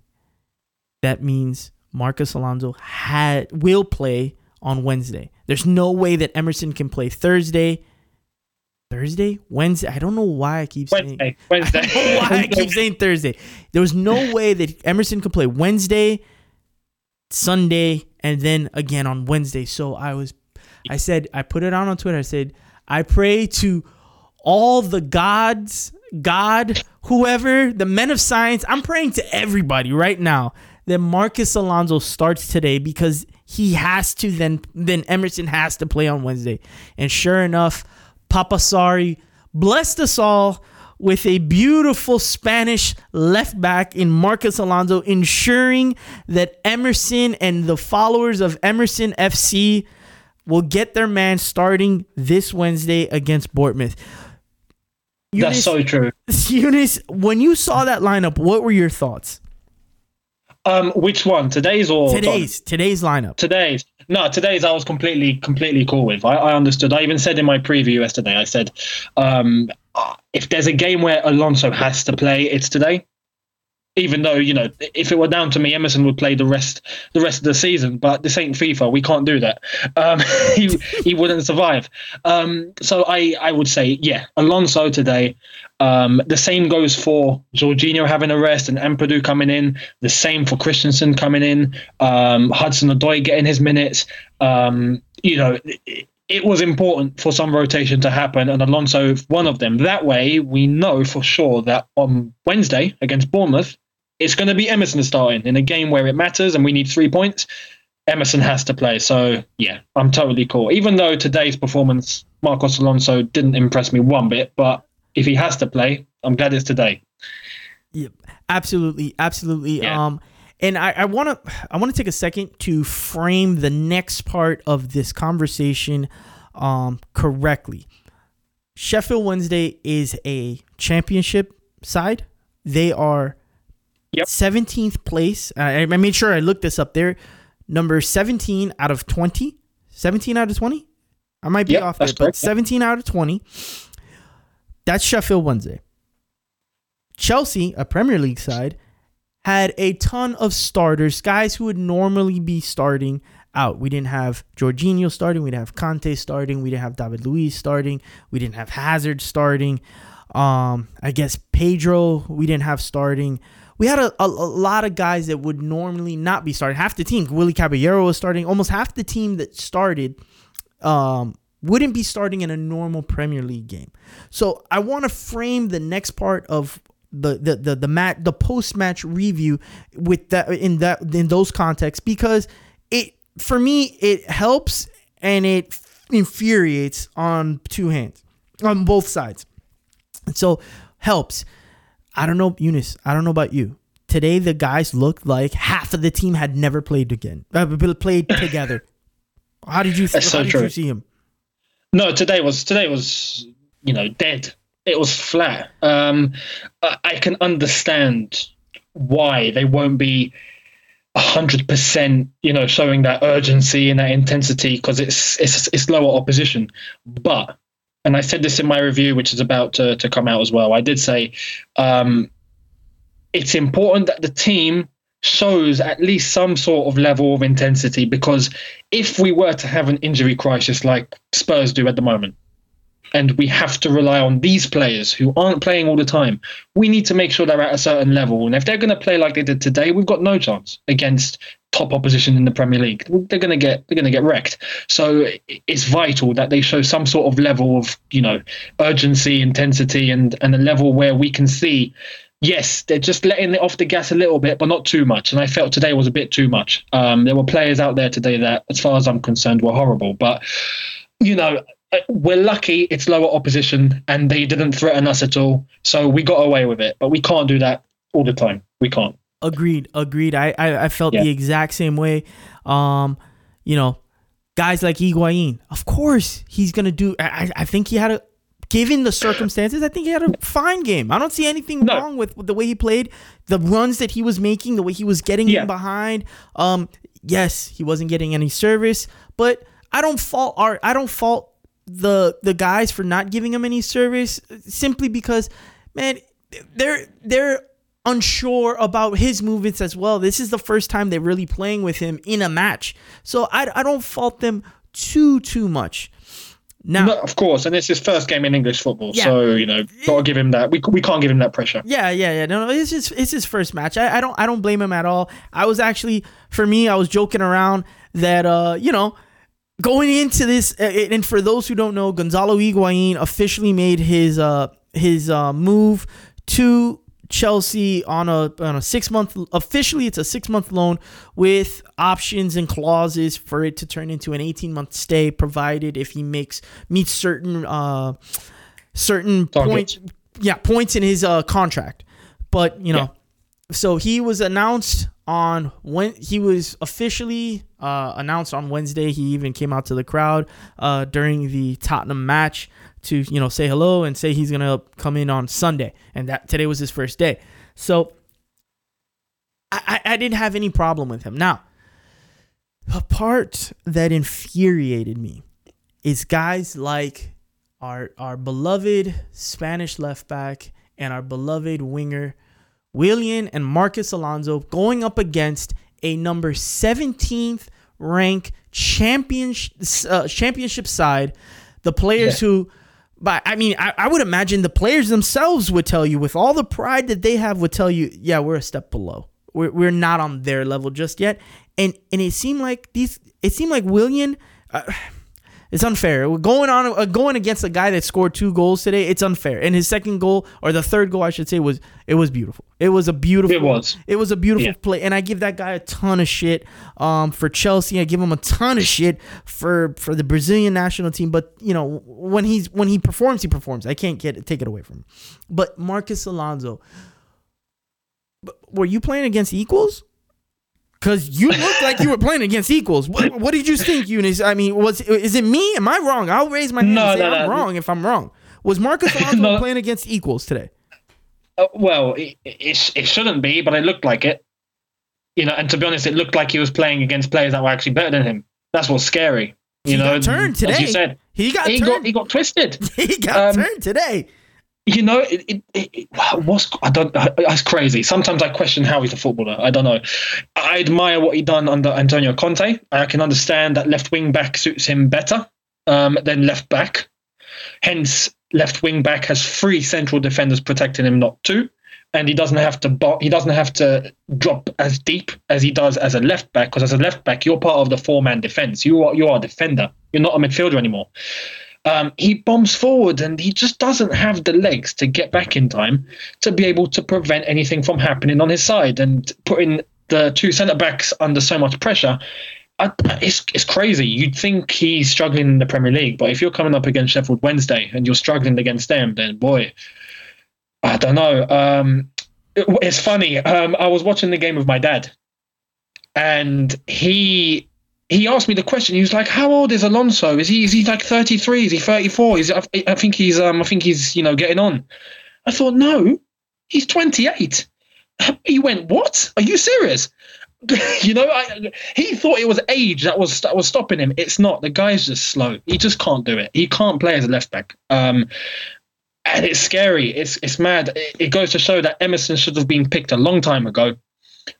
that means Marcos Alonso had will play on Wednesday. There's no way that Emerson can play Thursday. Thursday, Wednesday. I don't know why I keep Wednesday. saying Wednesday. [laughs] I don't know why I keep [laughs] saying Thursday. There was no way that Emerson could play Wednesday, Sunday, and then again on Wednesday. So I was, I said, I put it out on Twitter. I said, I pray to all the gods, God, whoever, the men of science. I'm praying to everybody right now that Marcus Alonso starts today because he has to then then Emerson has to play on Wednesday. And sure enough, Papa Sarri blessed us all with a beautiful Spanish left back in Marcus Alonso, ensuring that Emerson and the followers of Emerson FC will get their man starting this Wednesday against Bournemouth. Yunes, That's so true. [laughs] Yunes, when you saw that lineup, what were your thoughts? Um, which one? Today's or today's? Today's lineup. Today's. No, today's I was completely, completely cool with. I, I understood. I even said in my preview yesterday. I said, um, if there's a game where Alonso has to play, it's today even though you know if it were down to me emerson would play the rest the rest of the season but this ain't fifa we can't do that um, [laughs] he, he wouldn't survive um, so i i would say yeah alonso today um, the same goes for Jorginho having a rest and Ampadu coming in. The same for Christensen coming in. Um, Hudson-Odoi getting his minutes. Um, you know, it, it was important for some rotation to happen, and Alonso one of them. That way, we know for sure that on Wednesday against Bournemouth, it's going to be Emerson starting in a game where it matters and we need three points. Emerson has to play. So yeah, I'm totally cool. Even though today's performance, Marcos Alonso didn't impress me one bit, but if he has to play, I'm glad it's today. Yep, absolutely, absolutely. Yeah. Um, and I want to I want to take a second to frame the next part of this conversation um, correctly. Sheffield Wednesday is a championship side. They are Yep. 17th place. I, I made sure I looked this up. They're number 17 out of 20. 17 out of 20? I might be yep, off there, but 17 out of 20. That's Sheffield Wednesday. Chelsea, a Premier League side, had a ton of starters, guys who would normally be starting out. We didn't have Jorginho starting. We didn't have Kante starting. We didn't have David Luiz starting. We didn't have Hazard starting. Um, I guess Pedro we didn't have starting. We had a, a, a, lot of guys that would normally not be starting. Half the team, Willy Caballero was starting. Almost half the team that started um, wouldn't be starting in a normal Premier League game. So I want to frame the next part of the the the the mat the post match review with that in that in those contexts because it for me it helps and it infuriates on two hands on both sides. So helps. I don't know, Yunes. I don't know about you. Today the guys looked like half of the team had never played again. Uh, played [laughs] together. How did you? How so did true. you see him? No, today was today was you know dead. It was flat. Um, I can understand why they won't be hundred percent, you know, showing that urgency and that intensity because it's it's it's lower opposition. But and I said this in my review, which is about to, to come out as well. I did say um, it's important that the team shows at least some sort of level of intensity because if we were to have an injury crisis like Spurs do at the moment, and we have to rely on these players who aren't playing all the time. We need to make sure they're at a certain level. And if they're going to play like they did today, we've got no chance against top opposition in the Premier League. They're going to get they're going to get wrecked. So it's vital that they show some sort of level of you know urgency, intensity, and and a level where we can see. Yes, they're just letting it off the gas a little bit, but not too much. And I felt today was a bit too much. Um, there were players out there today that, as far as I'm concerned, were horrible. But you know, uh, we're lucky it's lower opposition and they didn't threaten us at all. So we got away with it. But we can't do that all the time. We can't. Agreed. Agreed. I I, I felt yeah. the exact same way. Um, you know, guys like Higuain, of course he's gonna do. I I think he had a. Given the circumstances, I think he had a fine game. I don't see anything no. wrong with, with, the way he played, the runs that he was making, the way he was getting yeah. in behind. Um, yes, he wasn't getting any service, but I don't fault our I don't fault the the guys for not giving him any service simply because man they're they're unsure about his movements as well. This is the first time they're really playing with him in a match. So I, I don't fault them too too much. Now, no, of course, and it's his first game in English football, yeah, so you know, gotta give him that. We, we can't give him that pressure. Yeah, yeah, yeah. No, no, it's just it's his first match. I, I don't I don't blame him at all. I was actually for me, I was joking around that uh, you know, going into this, uh, and for those who don't know, Gonzalo Higuain officially made his uh his uh move to Chelsea on a on a six month officially it's a six month loan with options and clauses for it to turn into an 18 month stay provided if he makes meets certain uh certain points yeah points in his uh contract but you know yeah. so he was announced on when he was officially uh, announced on Wednesday. He even came out to the crowd uh, during the Tottenham match to you know say hello and say he's gonna come in on Sunday, and that today was his first day. So I, I didn't have any problem with him. Now, the part that infuriated me is guys like our our beloved Spanish left back and our beloved winger Willian and Marcus Alonso going up against a number 17th rank champion, uh, championship side. The players yeah. who, but I mean, I, I would imagine the players themselves would tell you, with all the pride that they have, would tell you, yeah, we're a step below. We're, we're not on their level just yet. And and it seemed like these, it seemed like Willian. Uh, it's unfair. Going on, uh, going against a guy that scored two goals today, it's unfair. And his second goal, or the third goal, I should say, was it was beautiful. It was a beautiful. It was. It was a beautiful yeah. play, and I give that guy a ton of shit. Um, for Chelsea, I give him a ton of shit for for the Brazilian national team. But you know, when he's when he performs, he performs. I can't get take it away from him. But Marcus Alonso, were you playing against equals? Because you look like you were playing against equals. What, what, did you think, Yunes? I mean, was is it me? Am I wrong? I'll raise my hand no, and say no, I'm no. wrong if I'm wrong. Was Marcus [laughs] Alonso playing against equals today? Uh, well, it, it, it shouldn't be, but it looked like it. You know, and to be honest, it looked like he was playing against players that were actually better than him. That's what's scary. You he know, got turned today. As you said, he got he turned. got he got twisted. [laughs] he got um, turned today. You know, it, it, it, I don't. It's crazy. Sometimes I question how he's a footballer. I don't know. I admire what he done under Antonio Conte. I can understand that left wing back suits him better um, than left back. Hence, left wing back has three central defenders protecting him, not two, and he doesn't have to he doesn't have to drop as deep as he does as a left back. Because as a left back, you're part of the four man defense. You are you are a defender. You're not a midfielder anymore um, he bombs forward and he just doesn't have the legs to get back in time to be able to prevent anything from happening on his side and putting the two centre backs under so much pressure. I, it's, it's crazy. You'd think he's struggling in the Premier League, but if you're coming up against Sheffield Wednesday and you're struggling against them, then boy, I don't know. Um, it, it's funny. Um, I was watching the game with my dad, and he he asked me the question. He was like, "How old is Alonso? Is he is he like 33? Is he 34? Is I, I think he's um I think he's you know getting on." I thought, "No, he's 28." [laughs] He went, "What? Are you serious?" [laughs] you know, I, he thought it was age that was that was stopping him. It's not. The guy's just slow. He just can't do it. He can't play as a left back. Um, and it's scary. It's it's mad. It, it goes to show that Emerson should have been picked a long time ago.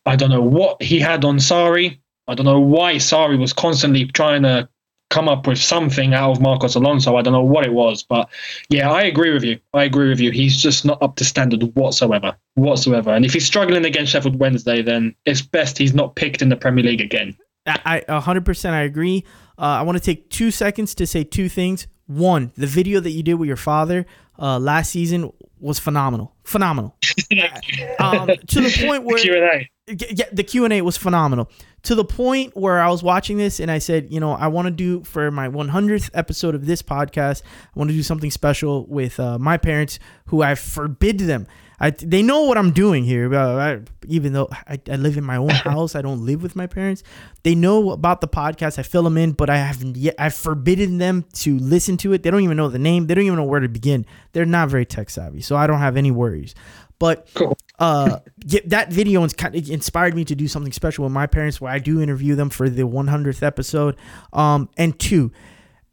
I don't know what he had on Sarri. I don't know why Sarri was constantly trying to come up with something out of Marcos Alonso. I don't know what it was, but yeah, I agree with you. I agree with you. He's just not up to standard whatsoever, whatsoever. And if he's struggling against Sheffield Wednesday, then it's best he's not picked in the Premier League again. I, I 100% I agree. Uh, I want to take two seconds to say two things. One, the video that you did with your father uh, last season was phenomenal, phenomenal. [laughs] um, to the point where Q&A. Yeah, the Q and A was phenomenal to the point where I was watching this and I said, you know, I want to do for my 100th episode of this podcast, I want to do something special with uh, my parents who I forbid them. I, they know what I'm doing here, I, even though I, I, live in my own [laughs] house, I don't live with my parents. They know about the podcast. I fill them in, but I haven't yet. I've forbidden them to listen to it. They don't even know the name. They don't even know where to begin. They're not very tech savvy, so I don't have any worries. But cool. uh, that video kind of inspired me to do something special with my parents, where I do interview them for the 100th episode. Um, and two,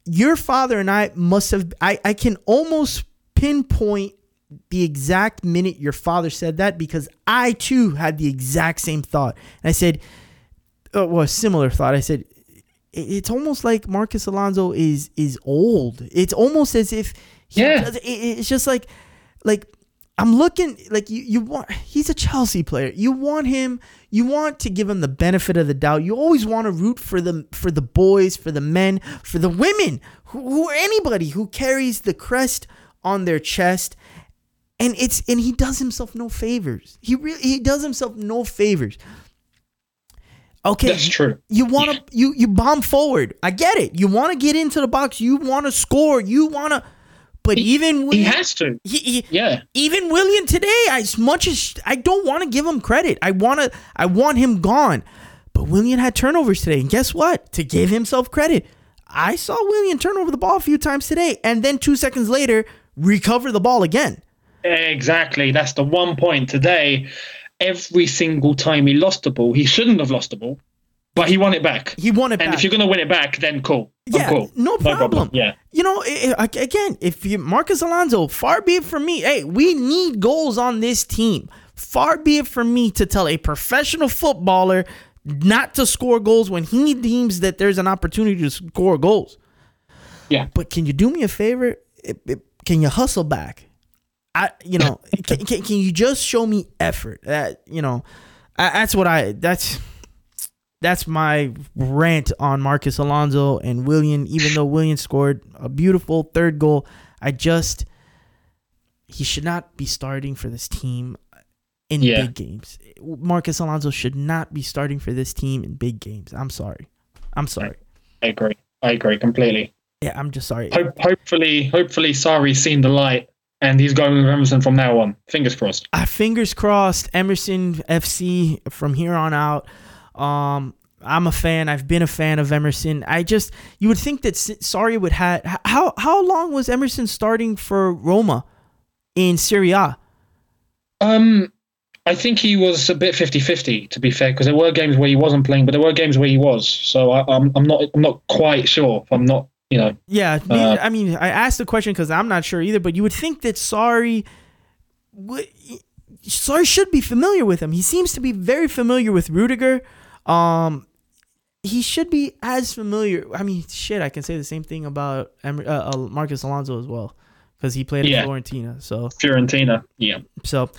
your father and I must have. I I can almost pinpoint the exact minute your father said that because I too had the exact same thought. And I said, uh, well, a similar thought. I said, it's almost like Marcus Alonso is is old. It's almost as if yeah. Does, it's just like like I'm looking like you, you want he's a Chelsea player. You want him you want to give him the benefit of the doubt. You always want to root for the for the boys, for the men, for the women, who, who anybody who carries the crest on their chest. And it's and he does himself no favors. He really he does himself no favors. Okay, that's true. You want to you you bomb forward. I get it. You want to get into the box. You want to score. You want to but he, even Willian, he has to. He, he, yeah. Even Willian today, as much as I don't want to give him credit, I want to. I want him gone. But Willian had turnovers today, and guess what? To give himself credit, I saw Willian turn over the ball a few times today, and then two seconds later recover the ball again. Exactly. That's the one point today. Every single time he lost the ball, he shouldn't have lost the ball. But he won it back. He won it back. and back. if you're going to win it back, then cool. Yeah, cool. no, problem. no problem. Yeah. You know, again, if you Marcos Alonso, far be it from me. Hey, we need goals on this team. Far be it from me to tell a professional footballer not to score goals when he deems that there's an opportunity to score goals. Yeah. But can you do me a favor? Can you hustle back? I, you know, [laughs] can, can, can you just show me effort? That, you know, that's what I, that's, that's my rant on Marcus Alonso and Willian. Even though Willian scored a beautiful third goal, I just he should not be starting for this team in yeah. big games. Marcus Alonso should not be starting for this team in big games. I'm sorry. I'm sorry. I agree. I agree completely. Yeah, I'm just sorry. Ho- hopefully, hopefully, Sarri's seen the light and he's going with Emerson from now on. Fingers crossed. Uh, fingers crossed. Emerson FC from here on out. Um, I'm a fan. I've been a fan of Emerson. I just you would think that Sarri would have how how long was Emerson starting for Roma in Serie A? Um, I think he was a bit 50-50 to be fair because there were games where he wasn't playing, but there were games where he was. So I, am I'm, I'm not I'm not quite sure. I'm not you know. Yeah, uh, I mean, I asked the question because I'm not sure either. But you would think that Sarri would. Should be familiar with him. He seems to be very familiar with Rudiger. Um, he should be as familiar. I mean, shit, I can say the same thing about uh, uh, Marcos Alonso as well because he played yeah. at Fiorentina. So Fiorentina, yeah. So,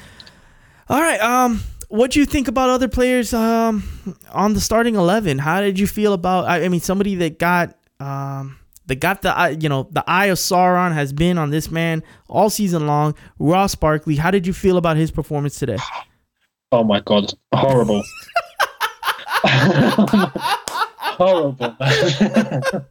all right. Um, what do you think about other players um on the starting eleven? How did you feel about? I, I mean, somebody that got um that got the you know the eye of Sauron has been on this man all season long. Ross Barkley, how did you feel about his performance today? Oh my god, horrible. [laughs] [laughs] horrible. [laughs]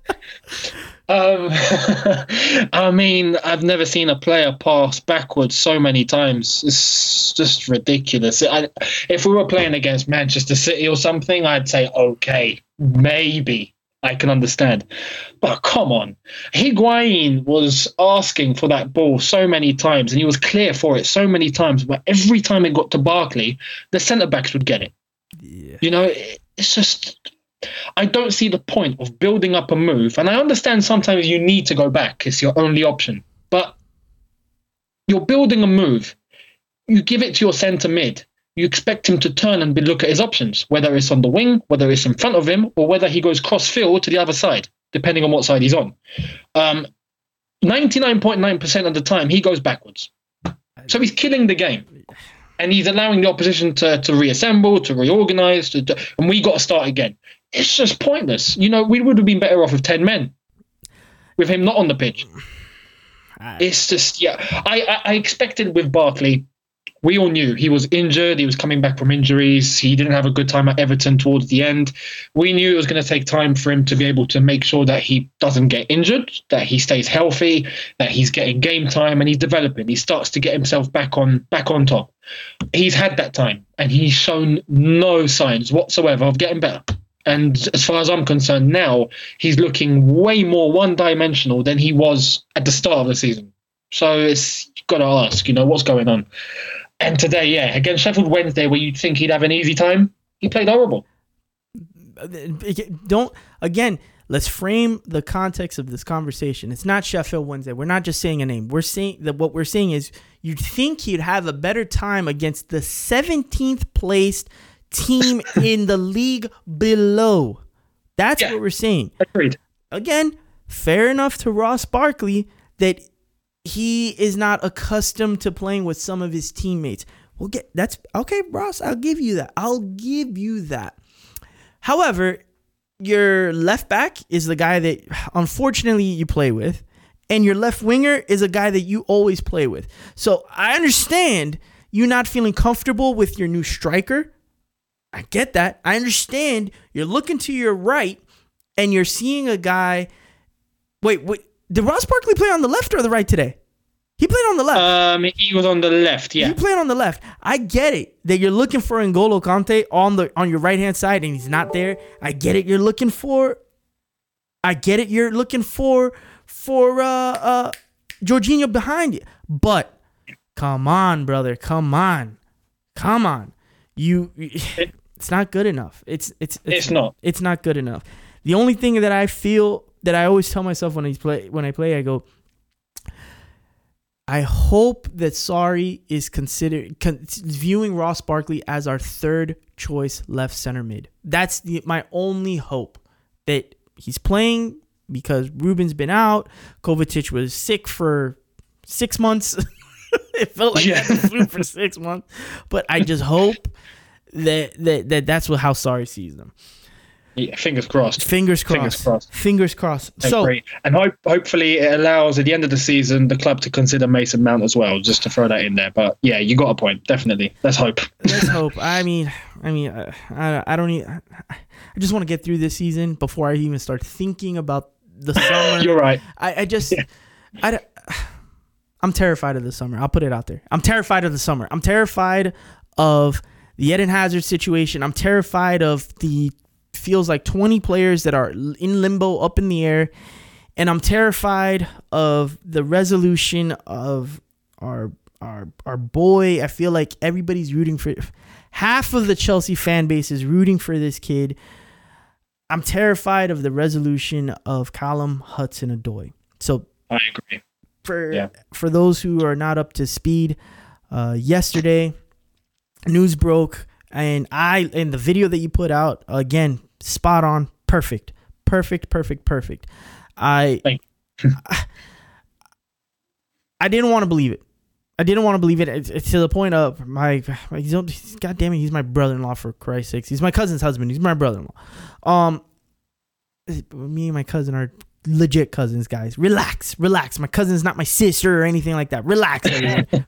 um, [laughs] I mean, I've never seen a player pass backwards so many times. It's just ridiculous. I, if we were playing against Manchester City or something, I'd say okay, maybe I can understand. But come on. Higuain was asking for that ball so many times and he was clear for it so many times. But every time it got to Barkley, the centre backs would get it. Yeah. You know, it's just. I don't see the point of building up a move. And I understand sometimes you need to go back, it's your only option. But you're building a move. You give it to your centre mid you expect him to turn and be, look at his options, whether it's on the wing, whether it's in front of him, or whether he goes cross field to the other side, depending on what side he's on. Um, 99.9% of the time, he goes backwards. So he's killing the game. And he's allowing the opposition to, to reassemble, to reorganize, to, to, and we got to start again. It's just pointless. You know, we would have been better off with 10 men with him not on the pitch. Ah. It's just, yeah. I, I, I expected with Barkley we all knew he was injured. He was coming back from injuries. He didn't have a good time at Everton towards the end. We knew it was going to take time for him to be able to make sure that he doesn't get injured, that he stays healthy, that he's getting game time, and he's developing. He starts to get himself back on back on top. He's had that time, and he's shown no signs whatsoever of getting better. And as far as I'm concerned, now he's looking way more one-dimensional than he was at the start of the season. So it's got to ask, you know, what's going on. And today, yeah, against Sheffield Wednesday, where you'd think he'd have an easy time, he played horrible. Don't again. Let's frame the context of this conversation. It's not Sheffield Wednesday. We're not just saying a name. We're saying that what we're saying is you'd think he'd have a better time against the 17th placed team [laughs] in the league below. That's yeah, what we're saying. Agreed. Again, fair enough to Ross Barkley that he is not accustomed to playing with some of his teammates. We'll get that's okay, Ross. I'll give you that. I'll give you that. However, your left back is the guy that unfortunately you play with, and your left winger is a guy that you always play with. So I understand you not feeling comfortable with your new striker. I get that. I understand you're looking to your right and you're seeing a guy. Wait, wait. Did Ross Barkley play on the left or the right today? He played on the left. Um, he was on the left. Yeah, he played on the left. I get it that you're looking for N'Golo Kante on the on your right hand side and he's not there. I get it. You're looking for. I get it. You're looking for for uh uh Jorginho behind you, but come on, brother. Come on, come on. You, [laughs] it's not good enough. It's it's it's, it's not. It's not good enough. The only thing that I feel that I always tell myself when I play when I play, I go, I hope that Sarri is considered con- viewing Ross Barkley as our third choice left center mid. That's the, my only hope that he's playing because Ruben's been out. Kovacic was sick for six months. [laughs] it felt like yeah. he had the flu for six months, but I just hope that that, that that's what how Sarri sees them. Yeah, fingers crossed. Fingers crossed. Fingers crossed. Fingers crossed. so, and hope, hopefully it allows at the end of the season the club to consider Mason Mount as well, just to throw that in there. But yeah, you got a point. Definitely. Let's hope. Let's [laughs] hope. I mean, I mean, I, I don't. Need, I just want to get through this season before I even start thinking about the summer. You're right. I, I just, yeah. I. [sighs] I'm terrified of the summer. I'll put it out there. I'm terrified of the summer. I'm terrified of the Eden Hazard situation. I'm terrified of the feels like 20 players that are in limbo up in the air and I'm terrified of the resolution of our our our boy. I feel like everybody's rooting for half of the Chelsea fan base is rooting for this kid. I'm terrified of the resolution of Callum Hudson Odoi. So I agree. For yeah. for those who are not up to speed, uh, yesterday news broke, and I in the video that you put out again, spot on, perfect, perfect, perfect, perfect. I I, [laughs] I didn't want to believe it. I didn't want to believe it. It's, it's to the point of my, he's, God damn it, he's my brother-in-law for Christ's sakes. He's my cousin's husband. He's my brother-in-law. Um, me and my cousin are legit cousins, guys. Relax, relax. My cousin's not my sister or anything like that. Relax,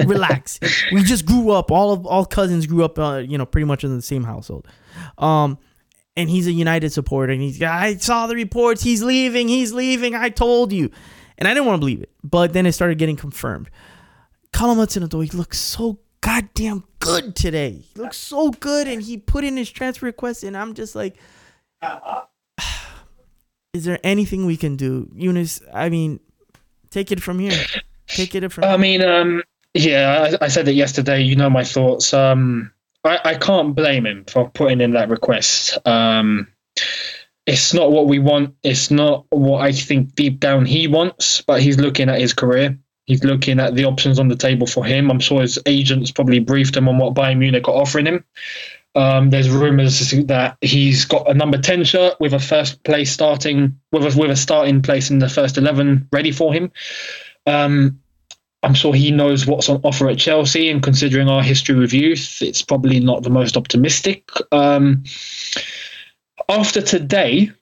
[laughs] relax. We just grew up. All of all cousins grew up, uh, you know, pretty much in the same household. Um, and he's a United supporter, and he's I saw the reports. He's leaving. He's leaving. I told you, and I didn't want to believe it, but then it started getting confirmed. Callum Hudson-Odoi looks so goddamn good today. He looks so good, and he put in his transfer request, and I'm just like, [sighs] is there anything we can do, Yunes? I mean, take it from here. Take it from. I mean, um, yeah, I, I, said it yesterday. You know my thoughts. Um, I, I can't blame him for putting in that request. Um, it's not what we want. It's not what I think deep down he wants, but he's looking at his career. He's looking at the options on the table for him. I'm sure his agents probably briefed him on what Bayern Munich are offering him. Um, there's rumours that he's got a number ten shirt with a first place starting with a, with a starting place in the first eleven ready for him. Um, I'm sure he knows what's on offer at Chelsea, and considering our history with youth, it's probably not the most optimistic. Um, after today,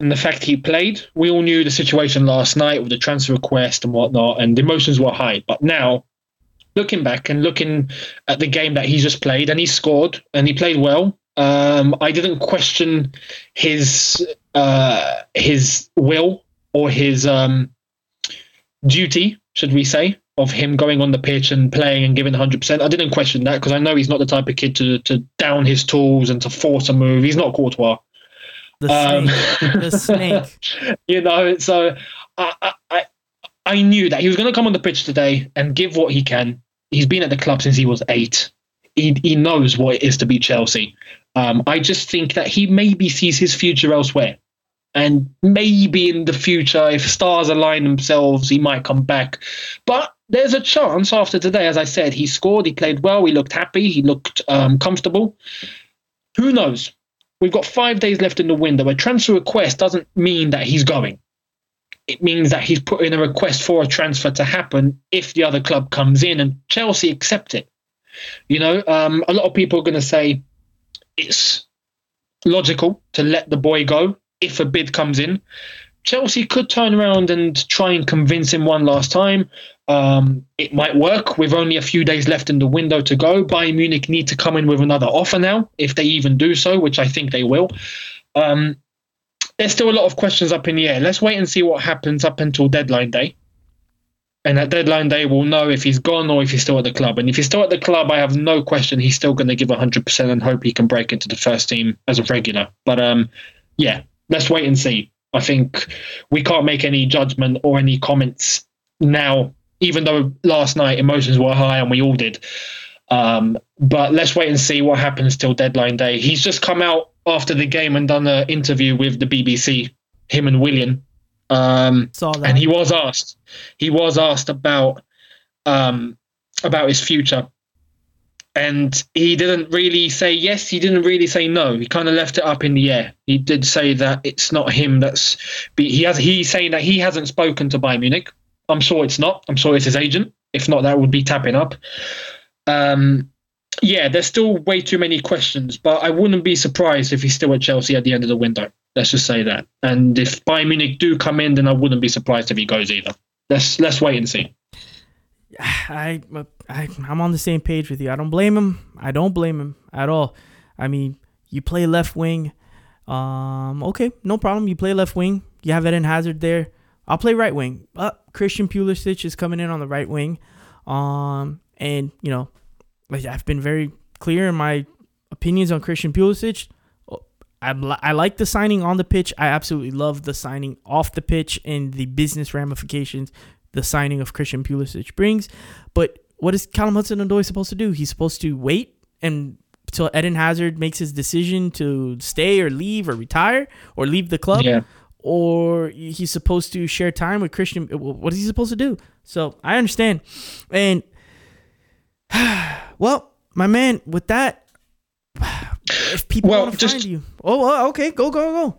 and the fact he played, we all knew the situation last night with the transfer request and whatnot, and the emotions were high. But now, looking back and looking at the game that he just played, and he scored and he played well. Um, I didn't question his uh, his will or his um, duty, should we say, of him going on the pitch and playing and giving 100%. I didn't question that because I know he's not the type of kid to to down his tools and to force a move. He's not Courtois. The um, snake. Um, the [laughs] snake. You know, so I, I, I knew that he was going to come on the pitch today and give what he can. He's been at the club since he was eight. He, he knows what it is to be Chelsea. Um, I just think that he maybe sees his future elsewhere. And maybe in the future, if stars align themselves, he might come back. But there's a chance after today, as I said, he scored, he played well, he looked happy, he looked um, comfortable. Who knows? We've got five days left in the window. A transfer request doesn't mean that he's going. It means that he's put in a request for a transfer to happen if the other club comes in and Chelsea accept it. You know, um, a lot of people are going to say it's logical to let the boy go if a bid comes in. Chelsea could turn around and try and convince him one last time. Um, it might work with only a few days left in the window to go. Bayern Munich need to come in with another offer now, if they even do so, which I think they will. Um, there's still a lot of questions up in the air. Let's wait and see what happens up until deadline day. And at deadline day, we'll know if he's gone or if he's still at the club. And if he's still at the club, I have no question he's still going to give 100% and hope he can break into the first team as a regular. But um, yeah, let's wait and see. I think we can't make any judgment or any comments now even though last night emotions were high and we all did. Um, but let's wait and see what happens till deadline day. He's just come out after the game and done an interview with the BBC, him and Willian. Um, and he was asked, he was asked about um, about his future, and he didn't really say yes. He didn't really say no. He kind of left it up in the air. He did say that it's not him. That's he has. He's saying that he hasn't spoken to Bayern Munich. I'm sure it's not. I'm sure it's his agent. If not, that would be tapping up. Um, yeah, there's still way too many questions, but I wouldn't be surprised if he's still at Chelsea at the end of the window. Let's just say that. And if Bayern Munich do come in, then I wouldn't be surprised if he goes either. Let's let's wait and see. [sighs] I, I I'm on the same page with you. I don't blame him. I don't blame him at all. I mean, you play left wing. Um, okay, no problem. You play left wing. You have Eden Hazard there. I'll play right wing. Uh, Christian Pulisic is coming in on the right wing. Um, and, you know, I've been very clear in my opinions on Christian Pulisic. I, I like the signing on the pitch. I absolutely love the signing off the pitch and the business ramifications the signing of Christian Pulisic brings. But what is Callum Hudson-Odoi supposed to do? He's supposed to wait and Eden Hazard makes his decision to stay or leave or retire or leave the club. Yeah. Or he's supposed to share time with Christian. What is he supposed to do? So I understand. And [sighs] well, my man, with that, [sighs] if people Well, want to just- find you, oh, okay, go, go, go.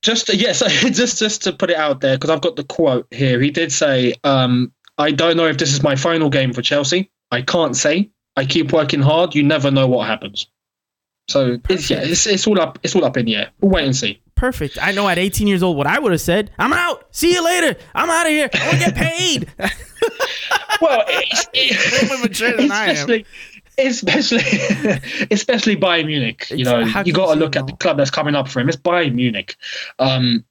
Just yes, [laughs] just just to put it out there because I've got the quote here. He did say, um, "I don't know if this is my final game for Chelsea. I can't say. I keep working hard. You never know what happens." So it's yeah, it's, it's all up. It's all up in the air. We'll wait and see. Perfect. I know at 18 years old what I would have said. I'm out. See you later. I'm out of here. I want to get paid. [laughs] Well, it's, [laughs] Way more mature than I am. especially, especially, [laughs] especially Bayern Munich. You know, you got to look at the club that's coming up for him. It's Bayern Munich. Um,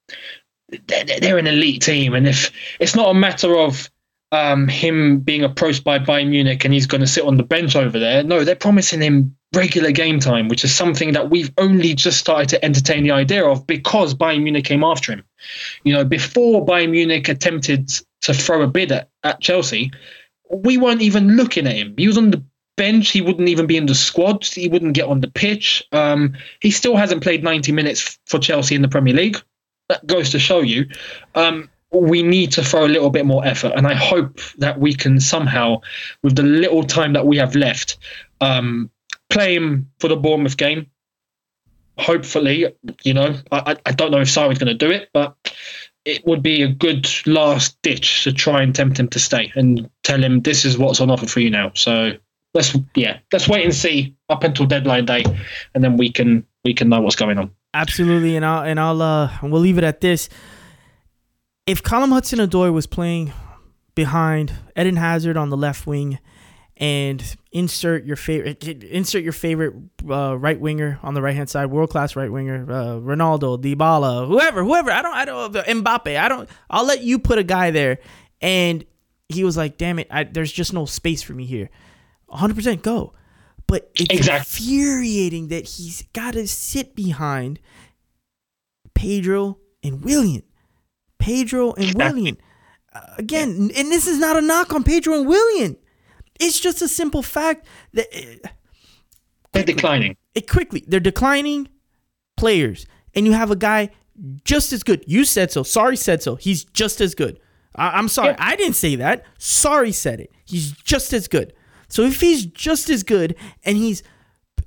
they're, they're an elite team, and if it's not a matter of um, him being approached by Bayern Munich and he's going to sit on the bench over there, no, they're promising him regular game time, which is something that we've only just started to entertain the idea of because Bayern Munich came after him. You know, before Bayern Munich attempted to throw a bid at, at Chelsea, we weren't even looking at him. He was on the bench. He wouldn't even be in the squad. He wouldn't get on the pitch. Um, he still hasn't played 90 minutes for Chelsea in the Premier League. That goes to show you. Um, we need to throw a little bit more effort, and I hope that we can somehow, with the little time that we have left, um, play him for the Bournemouth game. Hopefully, you know, I, I- don't know if Sarri's going to do it, but it would be a good last ditch to try and tempt him to stay and tell him this is what's on offer for you now. So let's yeah, let's wait and see up until deadline day, and then we can we can know what's going on. Absolutely, and I'll and I'll uh we'll leave it at this. If Callum Hudson Odoi was playing behind Eden Hazard on the left wing, and insert your favorite insert your favorite uh, right winger on the right hand side, world class right winger, uh, Ronaldo, Dybala, whoever, whoever. I don't, I don't, Mbappe. I don't. I'll let you put a guy there, and he was like, "Damn it, I, there's just no space for me here." 100 percent go, but it's Exactly. infuriating that he's got to sit behind Pedro and Willian. Pedro and Willian. Uh, again, and this is not a knock on Pedro and Willian. It's just a simple fact that uh, They're declining. it quickly they're declining players, and you have a guy just as good. You said so. Sarri said so. He's just as good. I- I'm sorry. Yeah. I didn't say that. Sarri said it. He's just as good. So if he's just as good and he's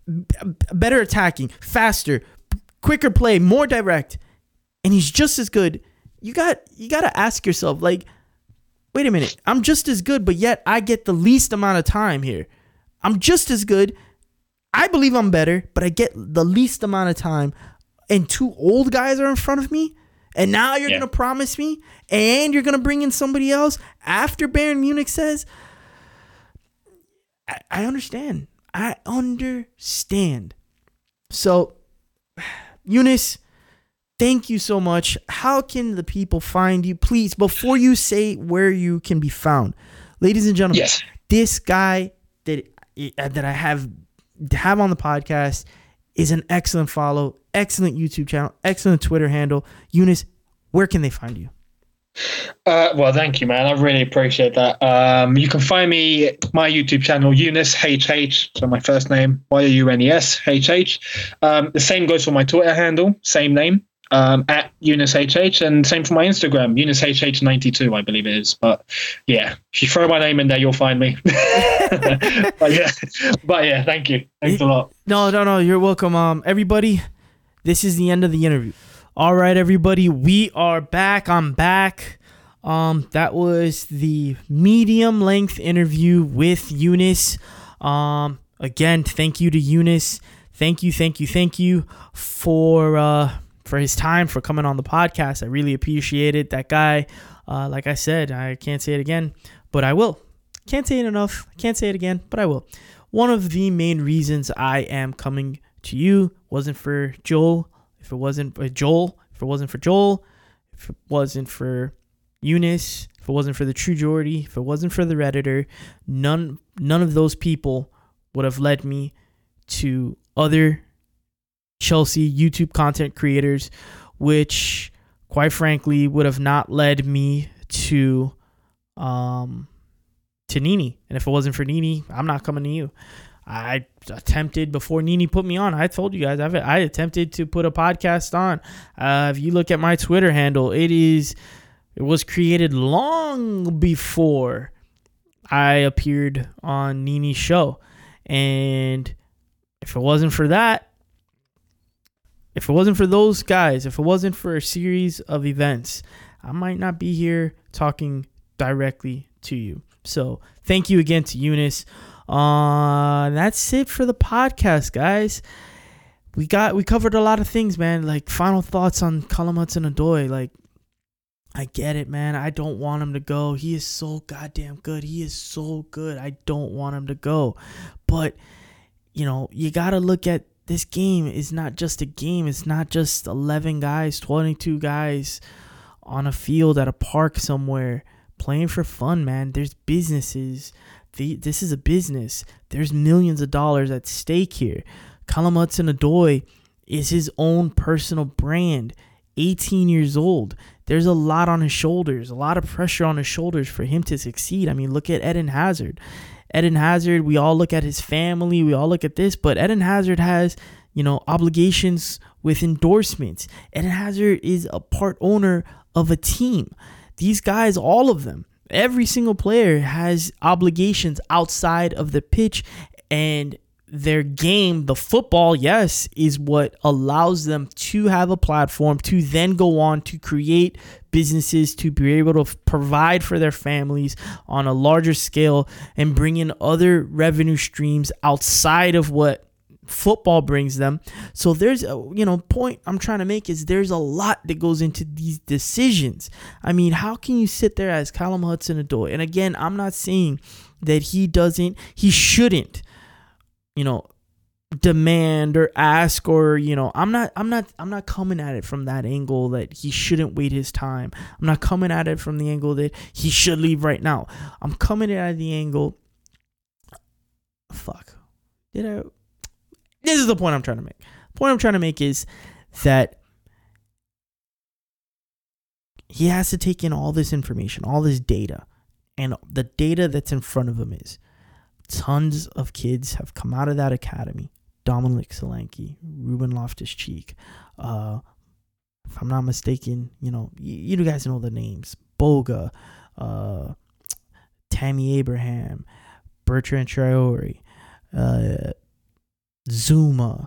b- better attacking, faster, quicker play, more direct, and he's just as good, you got you got to ask yourself like wait a minute, I'm just as good, but yet I get the least amount of time here. I'm just as good. I believe I'm better, but I get the least amount of time. And two old guys are in front of me. And now you're Yeah. going to promise me, and you're going to bring in somebody else after Bayern Munich says, I, I understand. I understand. So, [sighs] Yunes, thank you so much. How can the people find you? Please, before you say where you can be found, ladies and gentlemen, Yes. this guy that uh, that I have have on the podcast is an excellent follow, excellent YouTube channel, excellent Twitter handle. Yunes, where can they find you? Uh, well, thank you, man. I really appreciate that. Um, you can find me my YouTube channel, Yunes HH. So my first name, Y U N E S H H. Um, the same goes for my Twitter handle, same name, um, at Yunes HH, and same for my Instagram, Yunes HH92, I believe it is. But yeah, if you throw my name in there, you'll find me. [laughs] but yeah, but yeah, thank you. Thanks a lot. No, no, no. You're welcome. Um, everybody, this is the end of the interview. All right, everybody, we are back. I'm back. Um, that was the medium length interview with Yunes. Um, again, thank you to Yunes. Thank you, thank you, thank you for uh for his time for coming on the podcast. I really appreciate it. That guy, uh, like I said, I can't say it again, but I will. Can't say it enough. Can't say it again, but I will. One of the main reasons I am coming to you wasn't for Joel. If it wasn't for Joel, if it wasn't for Joel, if it wasn't for Yunes, if it wasn't for the True Geordie, if it wasn't for the Redditor, none none of those people would have led me to other Chelsea YouTube content creators, which quite frankly would have not led me to um to Nini. And if it wasn't for Nini, I'm not coming to you. I attempted before Nini put me on. I told you guys I've, I attempted to put a podcast on. Uh, if you look at my Twitter handle, it is it was created long before I appeared on Nini's show, and if it wasn't for that, if it wasn't for those guys, if it wasn't for a series of events, I might not be here talking directly to you. So thank you again to Yunes. Uh, that's it for the podcast, guys. We got we covered a lot of things, man. Like final thoughts on Callum Hudson-Odoi. Like, I get it, man. I don't want him to go. He is so goddamn good. He is so good. I don't want him to go. But you know, you gotta look at this game is not just a game. It's not just 11 guys, 22 guys on a field at a park somewhere playing for fun, man. There's businesses the, this is a business. There's millions of dollars at stake here. Callum Hudson-Odoi is his own personal brand. 18 years old. There's a lot on his shoulders, a lot of pressure on his shoulders for him to succeed. I mean, look at Eden Hazard. Eden Hazard, we all look at his family, we all look at this, but Eden Hazard has, you know, obligations with endorsements. Eden Hazard is a part owner of a team. These guys, all of them, every single player has obligations outside of the pitch and their game, the football, yes, is what allows them to have a platform to then go on to create businesses, to be able to provide for their families on a larger scale and bring in other revenue streams outside of what football brings them. So there's a you know point I'm trying to make is there's a lot that goes into these decisions. I mean, how can you sit there as Callum Hudson-Odoi? And again, I'm not saying that he doesn't, he shouldn't, you know, demand or ask or you know i'm not i'm not i'm not coming at it from that angle that he shouldn't wait his time i'm not coming at it from the angle that he should leave right now i'm coming at the angle fuck did i this is the point I'm trying to make. The point I'm trying to make is that he has to take in all this information, all this data. And the data that's in front of him is tons of kids have come out of that academy. Dominic Solanke, Ruben Loftus Cheek, uh, if I'm not mistaken, you know, you, you guys know the names. Boga, uh, Tammy Abraham, Bertrand Traore, uh, Zouma.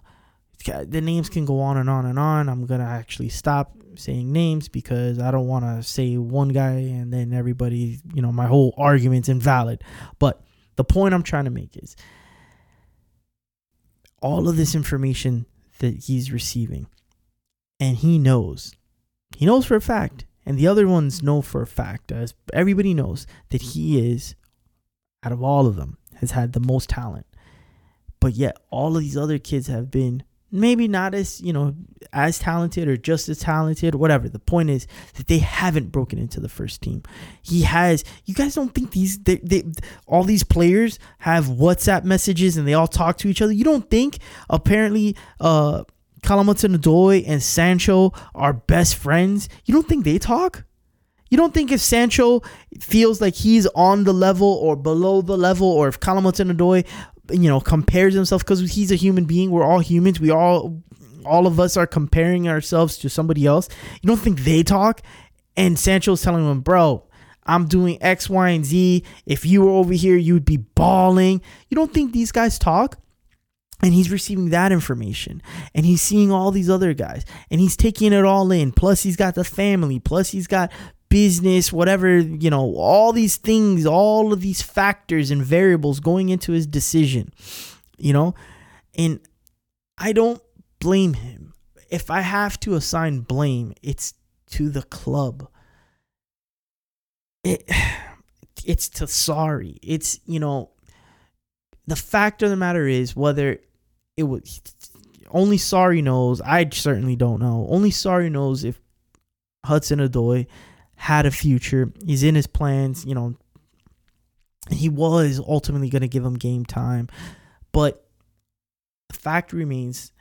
The names can go on and on and on. I'm gonna actually stop saying names because I don't want to say one guy and then everybody, you know, my whole argument's invalid. But the point I'm trying to make is all of this information that he's receiving, and he knows, he knows for a fact, and the other ones know for a fact, as everybody knows, that he is, out of all of them, has had the most talent. But yet all of these other kids have been maybe not as you know as talented or just as talented whatever the point is that they haven't broken into the first team he has you guys don't think these they, they all these players have whatsapp messages and they all talk to each other you don't think apparently uh Hudson-Odoi and Sancho are best friends. You don't think they talk? You don't think if Sancho feels like he's on the level or below the level, or if Callum Hudson-Odoi you know compares himself because he's a human being. We're all humans. We all all of us are comparing ourselves to somebody else. You don't think they talk? And sancho's telling him bro i'm doing x y and z. If you were over here you'd be bawling. You don't think these guys talk? And he's receiving that information. And he's seeing all these other guys. And he's taking it all in. Plus he's got the family. Plus he's got business, whatever, you know, all these things, all of these factors and variables going into his decision, you know? And I don't blame him. If I have to assign blame, it's to the club. It [sighs] it's to Sarri. It's, you know, the fact of the matter is whether it was only Sarri knows. I certainly don't know. Only Sarri knows if Hudson-Odoi had a future. He's in his plans, you know. He was ultimately going to give him game time. But the fact remains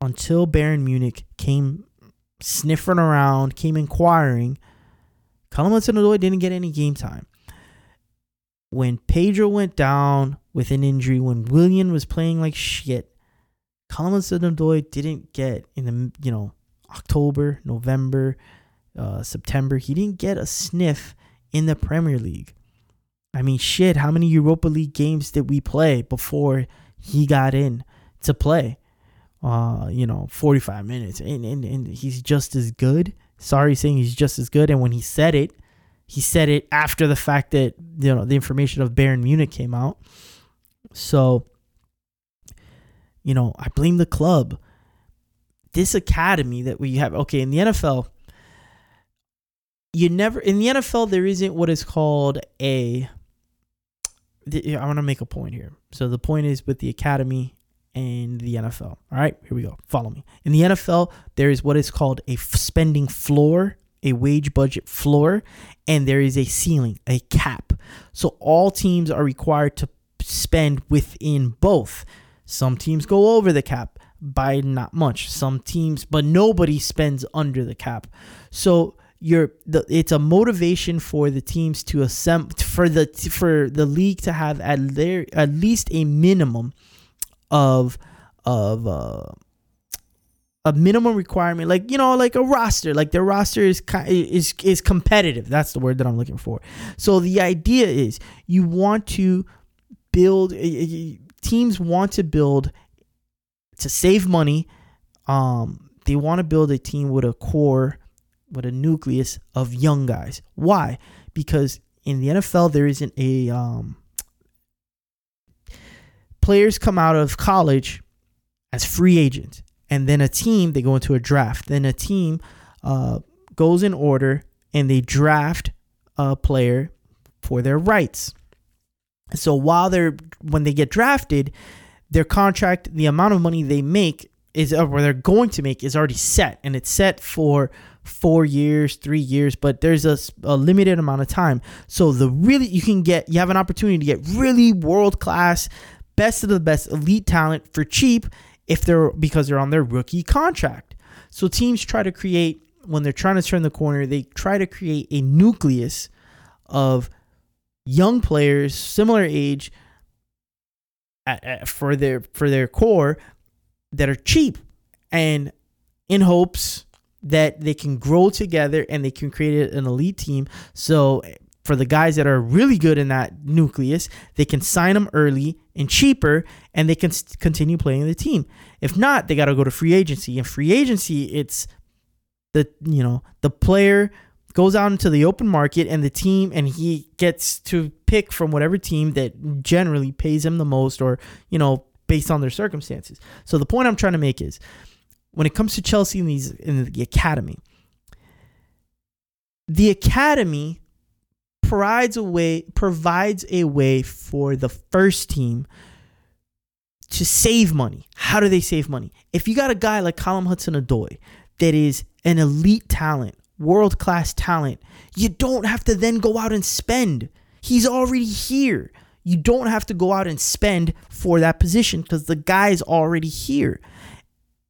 until Bayern Munich came sniffing around, came inquiring, Callum Hudson-Odoi didn't get any game time. when Pedro went down with an injury, when Willian was playing like shit, Callum Hudson-Odoi didn't get in the you know October, November, uh, September. He didn't get a sniff in the Premier League. I mean, shit. How many Europa League games did we play before he got in to play? Uh, you know, 45 minutes, and and, and he's just as good. Sarri, saying he's just as good. And when he said it, he said it after the fact that you know the information of Bayern Munich came out. So, you know, I blame the club. This academy that we have, okay, in the NFL, you never in the NFL there isn't what is called a. I want to make a point here. So the point is with the academy and the NFL. All right, here we go. Follow me. In the NFL, there is what is called a spending floor a wage budget floor and there is a ceiling, a cap. So all teams are required to spend within both. Some teams go over the cap by not much. Some teams, but nobody spends under the cap. So you're the it's a motivation for the teams to assemble for the for the league to have at their at least a minimum of of uh a minimum requirement, like you know, like a roster. Like their roster is is is competitive. That's the word that I'm looking for. So the idea is you want to build. Teams want to build to save money. Um, they want to build a team with a core, with a nucleus of young guys. Why? Because in the NFL there isn't a um, players come out of college as free agents and then a team they go into a draft. Then a team uh, goes in order and they draft a player for their rights. So while they're when they get drafted, their contract, the amount of money they make is or they're going to make is already set, and it's set for four years, three years, but there's a, a limited amount of time. So the really you can get you have an opportunity to get really world class, best of the best elite talent for cheap if they're because they're on their rookie contract. So teams try to create when they're trying to turn the corner, they try to create a nucleus of young players similar age at, at, for their for their core that are cheap and in hopes that they can grow together and they can create an elite team. So for the guys that are really good in that nucleus, they can sign them early and cheaper and they can continue playing the team. If not, they got to go to free agency. And free agency, it's the you know, the player goes out into the open market and the team and he gets to pick from whatever team that generally pays him the most or, you know, based on their circumstances. So the point I'm trying to make is when it comes to Chelsea in these in the academy, the academy provides a way provides a way for the first team to save money. How do they save money? If you got a guy like Callum Hudson-Odoi that is an elite talent, world class talent, you don't have to then go out and spend. He's already here. You don't have to go out and spend for that position because the guy's already here.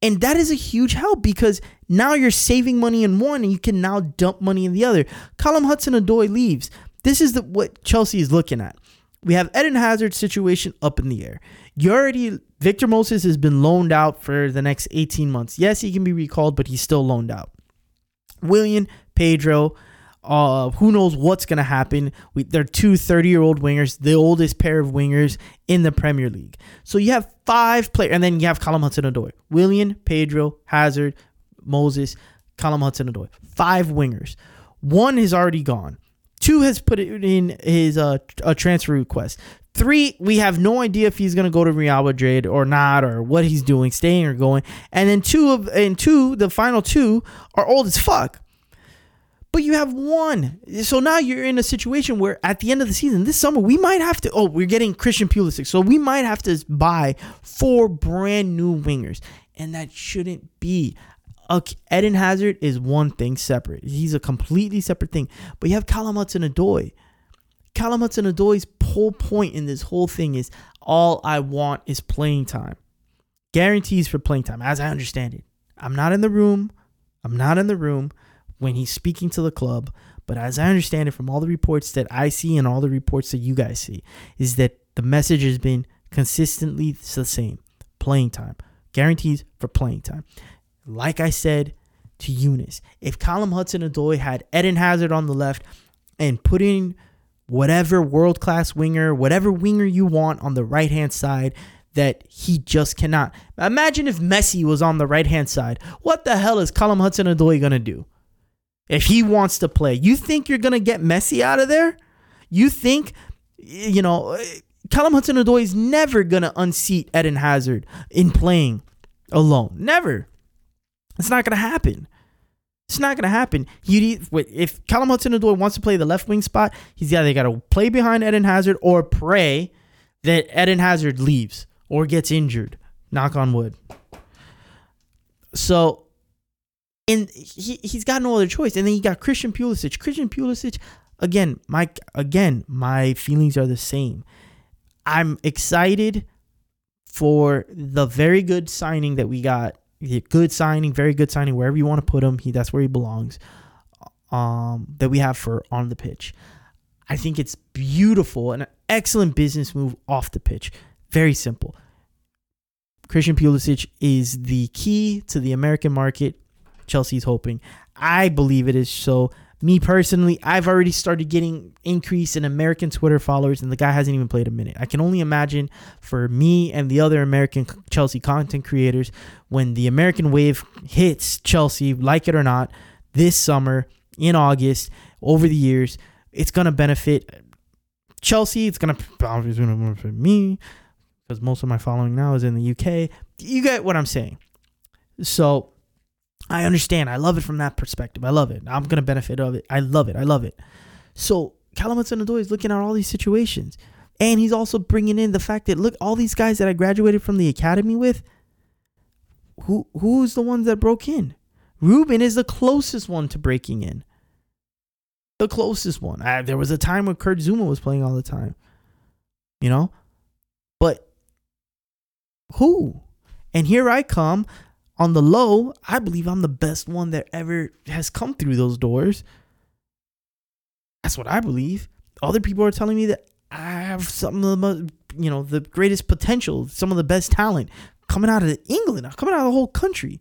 And that is a huge help because now you're saving money in one and you can now dump money in the other. Callum Hudson-Odoi leaves. This is the, what Chelsea is looking at. We have Eden Hazard situation up in the air. You already Victor Moses has been loaned out for the next 18 months. Yes, he can be recalled, but he's still loaned out. Willian, Pedro, uh, who knows what's going to happen? We, they're two 30 year old wingers, the oldest pair of wingers in the Premier League. So you have five players, and then you have Callum Hudson Odoi, Willian, Pedro, Hazard, Moses, Callum Hudson Odoi. Five wingers. One is already gone. Two has put it in his uh, a transfer request. Three, we have no idea if he's gonna go to Real Madrid or not, or what he's doing, staying or going. And then two of and two, the final two are old as fuck. But you have one. So now you're in a situation where at the end of the season, this summer, we might have to. Oh, we're getting Christian Pulisic. So we might have to buy four brand new wingers. And that shouldn't be. Okay, Eden Hazard is one thing separate. He's a completely separate thing. But you have Callum Hudson-Odoi. Callum Hudson-Odoi's whole point in this whole thing is all I want is playing time. Guarantees for playing time, as I understand it. I'm not in the room. I'm not in the room when he's speaking to the club, But as I understand it from all the reports that I see and all the reports that you guys see, is that the message has been consistently the same playing time, guarantees for playing time. Like I said to Yunes, if Callum Hudson Odoi had Eden Hazard on the left and putting whatever world class winger, whatever winger you want on the right hand side, that he just cannot. Imagine if Messi was on the right hand side. What the hell is Callum Hudson Odoi going to do? If he wants to play, you think you're going to get Messi out of there? You think, you know, Callum Hudson Odoi is never going to unseat Eden Hazard in playing alone. Never. It's not going to happen. It's not going to happen. You if Callum Hudson Odoi wants to play the left wing spot, he's either got to play behind Eden Hazard or pray that Eden Hazard leaves or gets injured. Knock on wood. So, and he he's got no other choice. And then you got Christian Pulisic. Christian Pulisic, again, my again, my feelings are the same. I'm excited for the very good signing that we got. Good signing, very good signing, wherever you want to put him. He that's where he belongs. Um, that we have for on the pitch. I think it's beautiful and an excellent business move off the pitch. Very simple. Christian Pulisic is the key to the American market. Chelsea's hoping. I believe it is so. Me personally, I've already started getting increase in American Twitter followers, and the guy hasn't even played a minute. I can only imagine for me and the other American Chelsea content creators when the American wave hits Chelsea, like it or not, this summer in August, over the years, it's gonna benefit Chelsea. It's gonna obviously benefit me because most of my following now is in the UK. You get what I'm saying. So I understand. I love it from that perspective. I love it. I'm gonna benefit of it. I love it. I love it. So Callum Hudson-Odoi is looking at all these situations, and he's also bringing in the fact that look, all these guys that I graduated from the academy with. Who who's the ones that broke in? Ruben is the closest one to breaking in. The closest one. I, there was a time when Kurt Zouma was playing all the time. You know, but who? And here I come on the low. I believe I'm the best one that ever has come through those doors. That's what I believe. Other people are telling me that I have some of the most, you know, the greatest potential, some of the best talent coming out of England, uh, coming out of the whole country.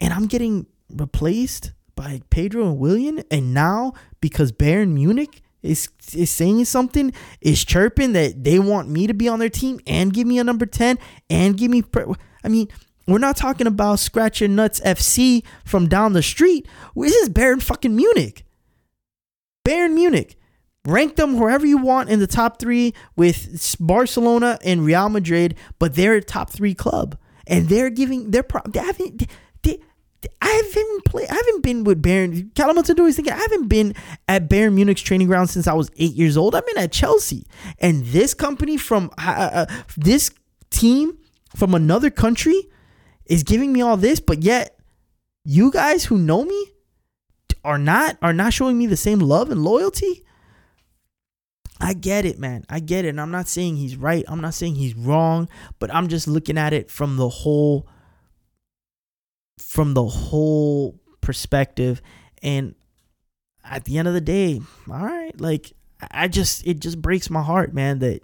And I'm getting replaced by Pedro and Willian. And now, because Bayern Munich is is saying something, is chirping that they want me to be on their team and give me a number 10 and give me pre- I mean, we're not talking about Scratch Nuts FC from down the street. This is Bayern fucking Munich. Bayern Munich. Rank them wherever you want in the top three with Barcelona and Real Madrid, but they're a top three club. And they're giving, they're, pro- they haven't, I haven't played. I haven't been with Bayern. Callum Hudson-Odoi thinking I haven't been at Bayern Munich's training ground since I was eight years old. I've been at Chelsea, and this company from uh, uh, this team from another country is giving me all this, but yet you guys who know me are not are not showing me the same love and loyalty. I get it, man. I get it. And I'm not saying he's right. I'm not saying he's wrong, but I'm just looking at it from the whole from the whole perspective and at the end of the day all right like i just it just breaks my heart man that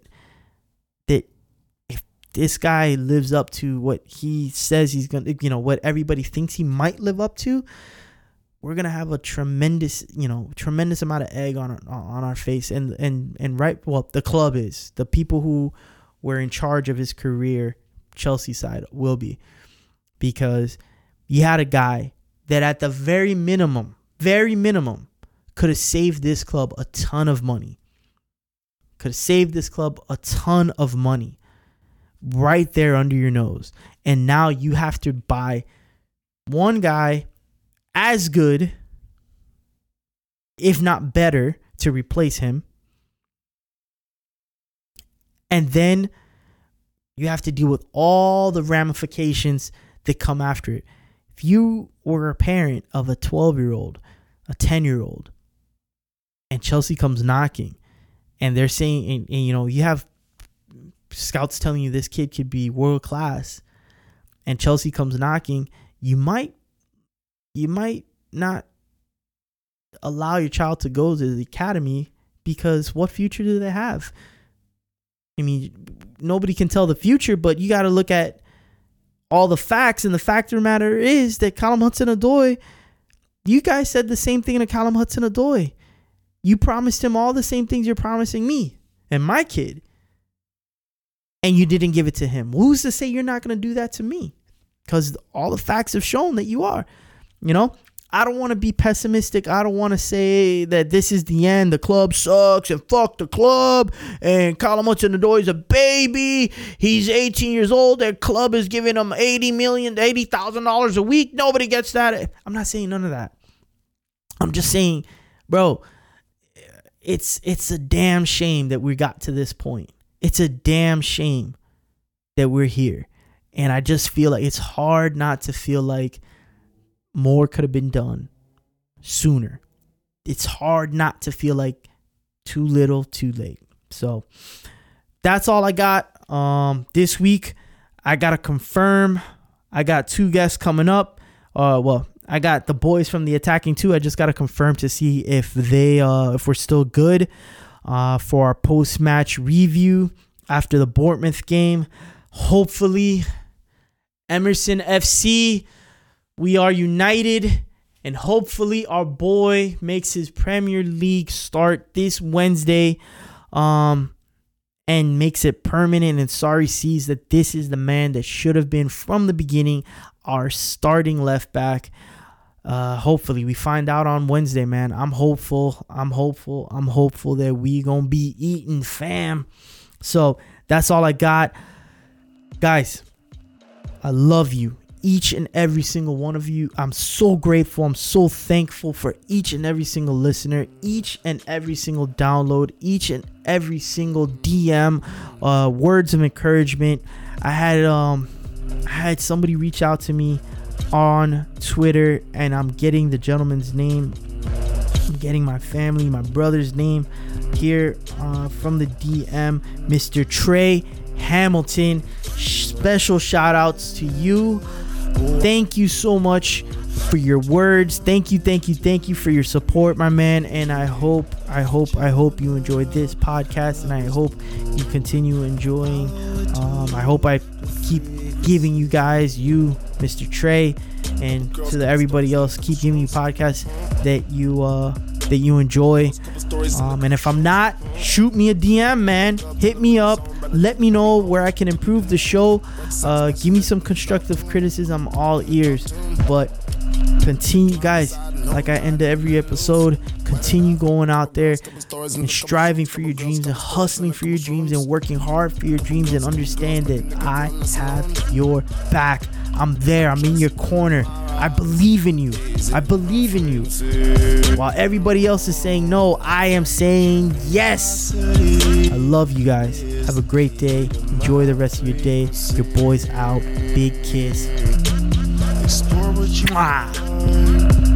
this guy lives up to what he says he's gonna you know what everybody thinks he might live up to we're gonna have a tremendous you know tremendous amount of egg on our, on our face. And and and right well the club is. The people who were in charge of his career chelsea side will be. Because you had a guy that at the very minimum, very minimum, could have saved this club a ton of money. Could have saved this club a ton of money right there under your nose. And now you have to buy one guy as good, if not better, to replace him. And then you have to deal with all the ramifications that come after it. If you were a parent of a 12 year old, a 10 year old, and Chelsea comes knocking, and they're saying, and, and, you know, you have scouts telling you this kid could be world class, and Chelsea comes knocking, you might, you might not allow your child to go to the academy because what future do they have? I mean, nobody can tell the future, but you got to look at all the facts. And the fact of the matter is that Callum Hudson Odoi, you guys said the same thing to Callum Hudson Odoi. You promised him all the same things you're promising me and my kid. And you didn't give it to him. Who's to say you're not going to do that to me? Because all the facts have shown that you are. You know, I don't want to be pessimistic. I don't want to say that this is the end. The club sucks and fuck the club. And Callum Hudson Odoi is a baby. He's 18 years old. Their club is giving him 80 million, 80,000 dollars a week. Nobody gets that. I'm not saying none of that. I'm just saying, bro, it's it's a damn shame that we got to this point. It's a damn shame that we're here. And I just feel like it's hard not to feel like more could have been done sooner. It's hard not to feel like too little, too late. So that's all I got. Um, this week I gotta confirm. I got two guests coming up. Uh, well, I got the boys from the attacking two. I just gotta confirm to see if they uh if we're still good uh for our post match review after the Bournemouth game. Hopefully, Emerson FC we are united, and hopefully, our boy makes his Premier League start this Wednesday um, and makes it permanent. And Sarri sees that this is the man that should have been from the beginning our starting left back. Uh, hopefully we find out on Wednesday, man. I'm hopeful. I'm hopeful. I'm hopeful that we gonna be eating fam. So that's all I got. Guys, I love you each and every single one of you. I'm so grateful. I'm so thankful for each and every single listener, each and every single download, each and every single DM, uh, words of encouragement. I had um, I had somebody reach out to me on Twitter, and I'm getting the gentleman's name. I'm getting my family, my brother's name here uh, from the DM, Mr. Trey Hamilton. Special shout outs to you. Thank you so much for your words. Thank you, thank you, thank you for your support, my man. And I hope, I hope, I hope you enjoyed this podcast, and I hope you continue enjoying. Um, I hope I keep giving you guys, you, Mr. Trey, and to the, everybody else, keep giving you podcasts that you uh, that you enjoy. Um, and if I'm not, shoot me a DM, man. Hit me up. Let me know where I can improve the show. Uh, give me some constructive criticism. I'm all ears. But continue, guys. Like I end every episode, continue going out there and striving for your dreams and hustling for your dreams and working hard for your dreams and understand that I have your back. I'm there. I'm in your corner. I believe in you. I believe in you. While everybody else is saying no, I am saying yes. I love you guys. Have a great day. Enjoy the rest of your day. Your boy's out. Big kiss. Mwah.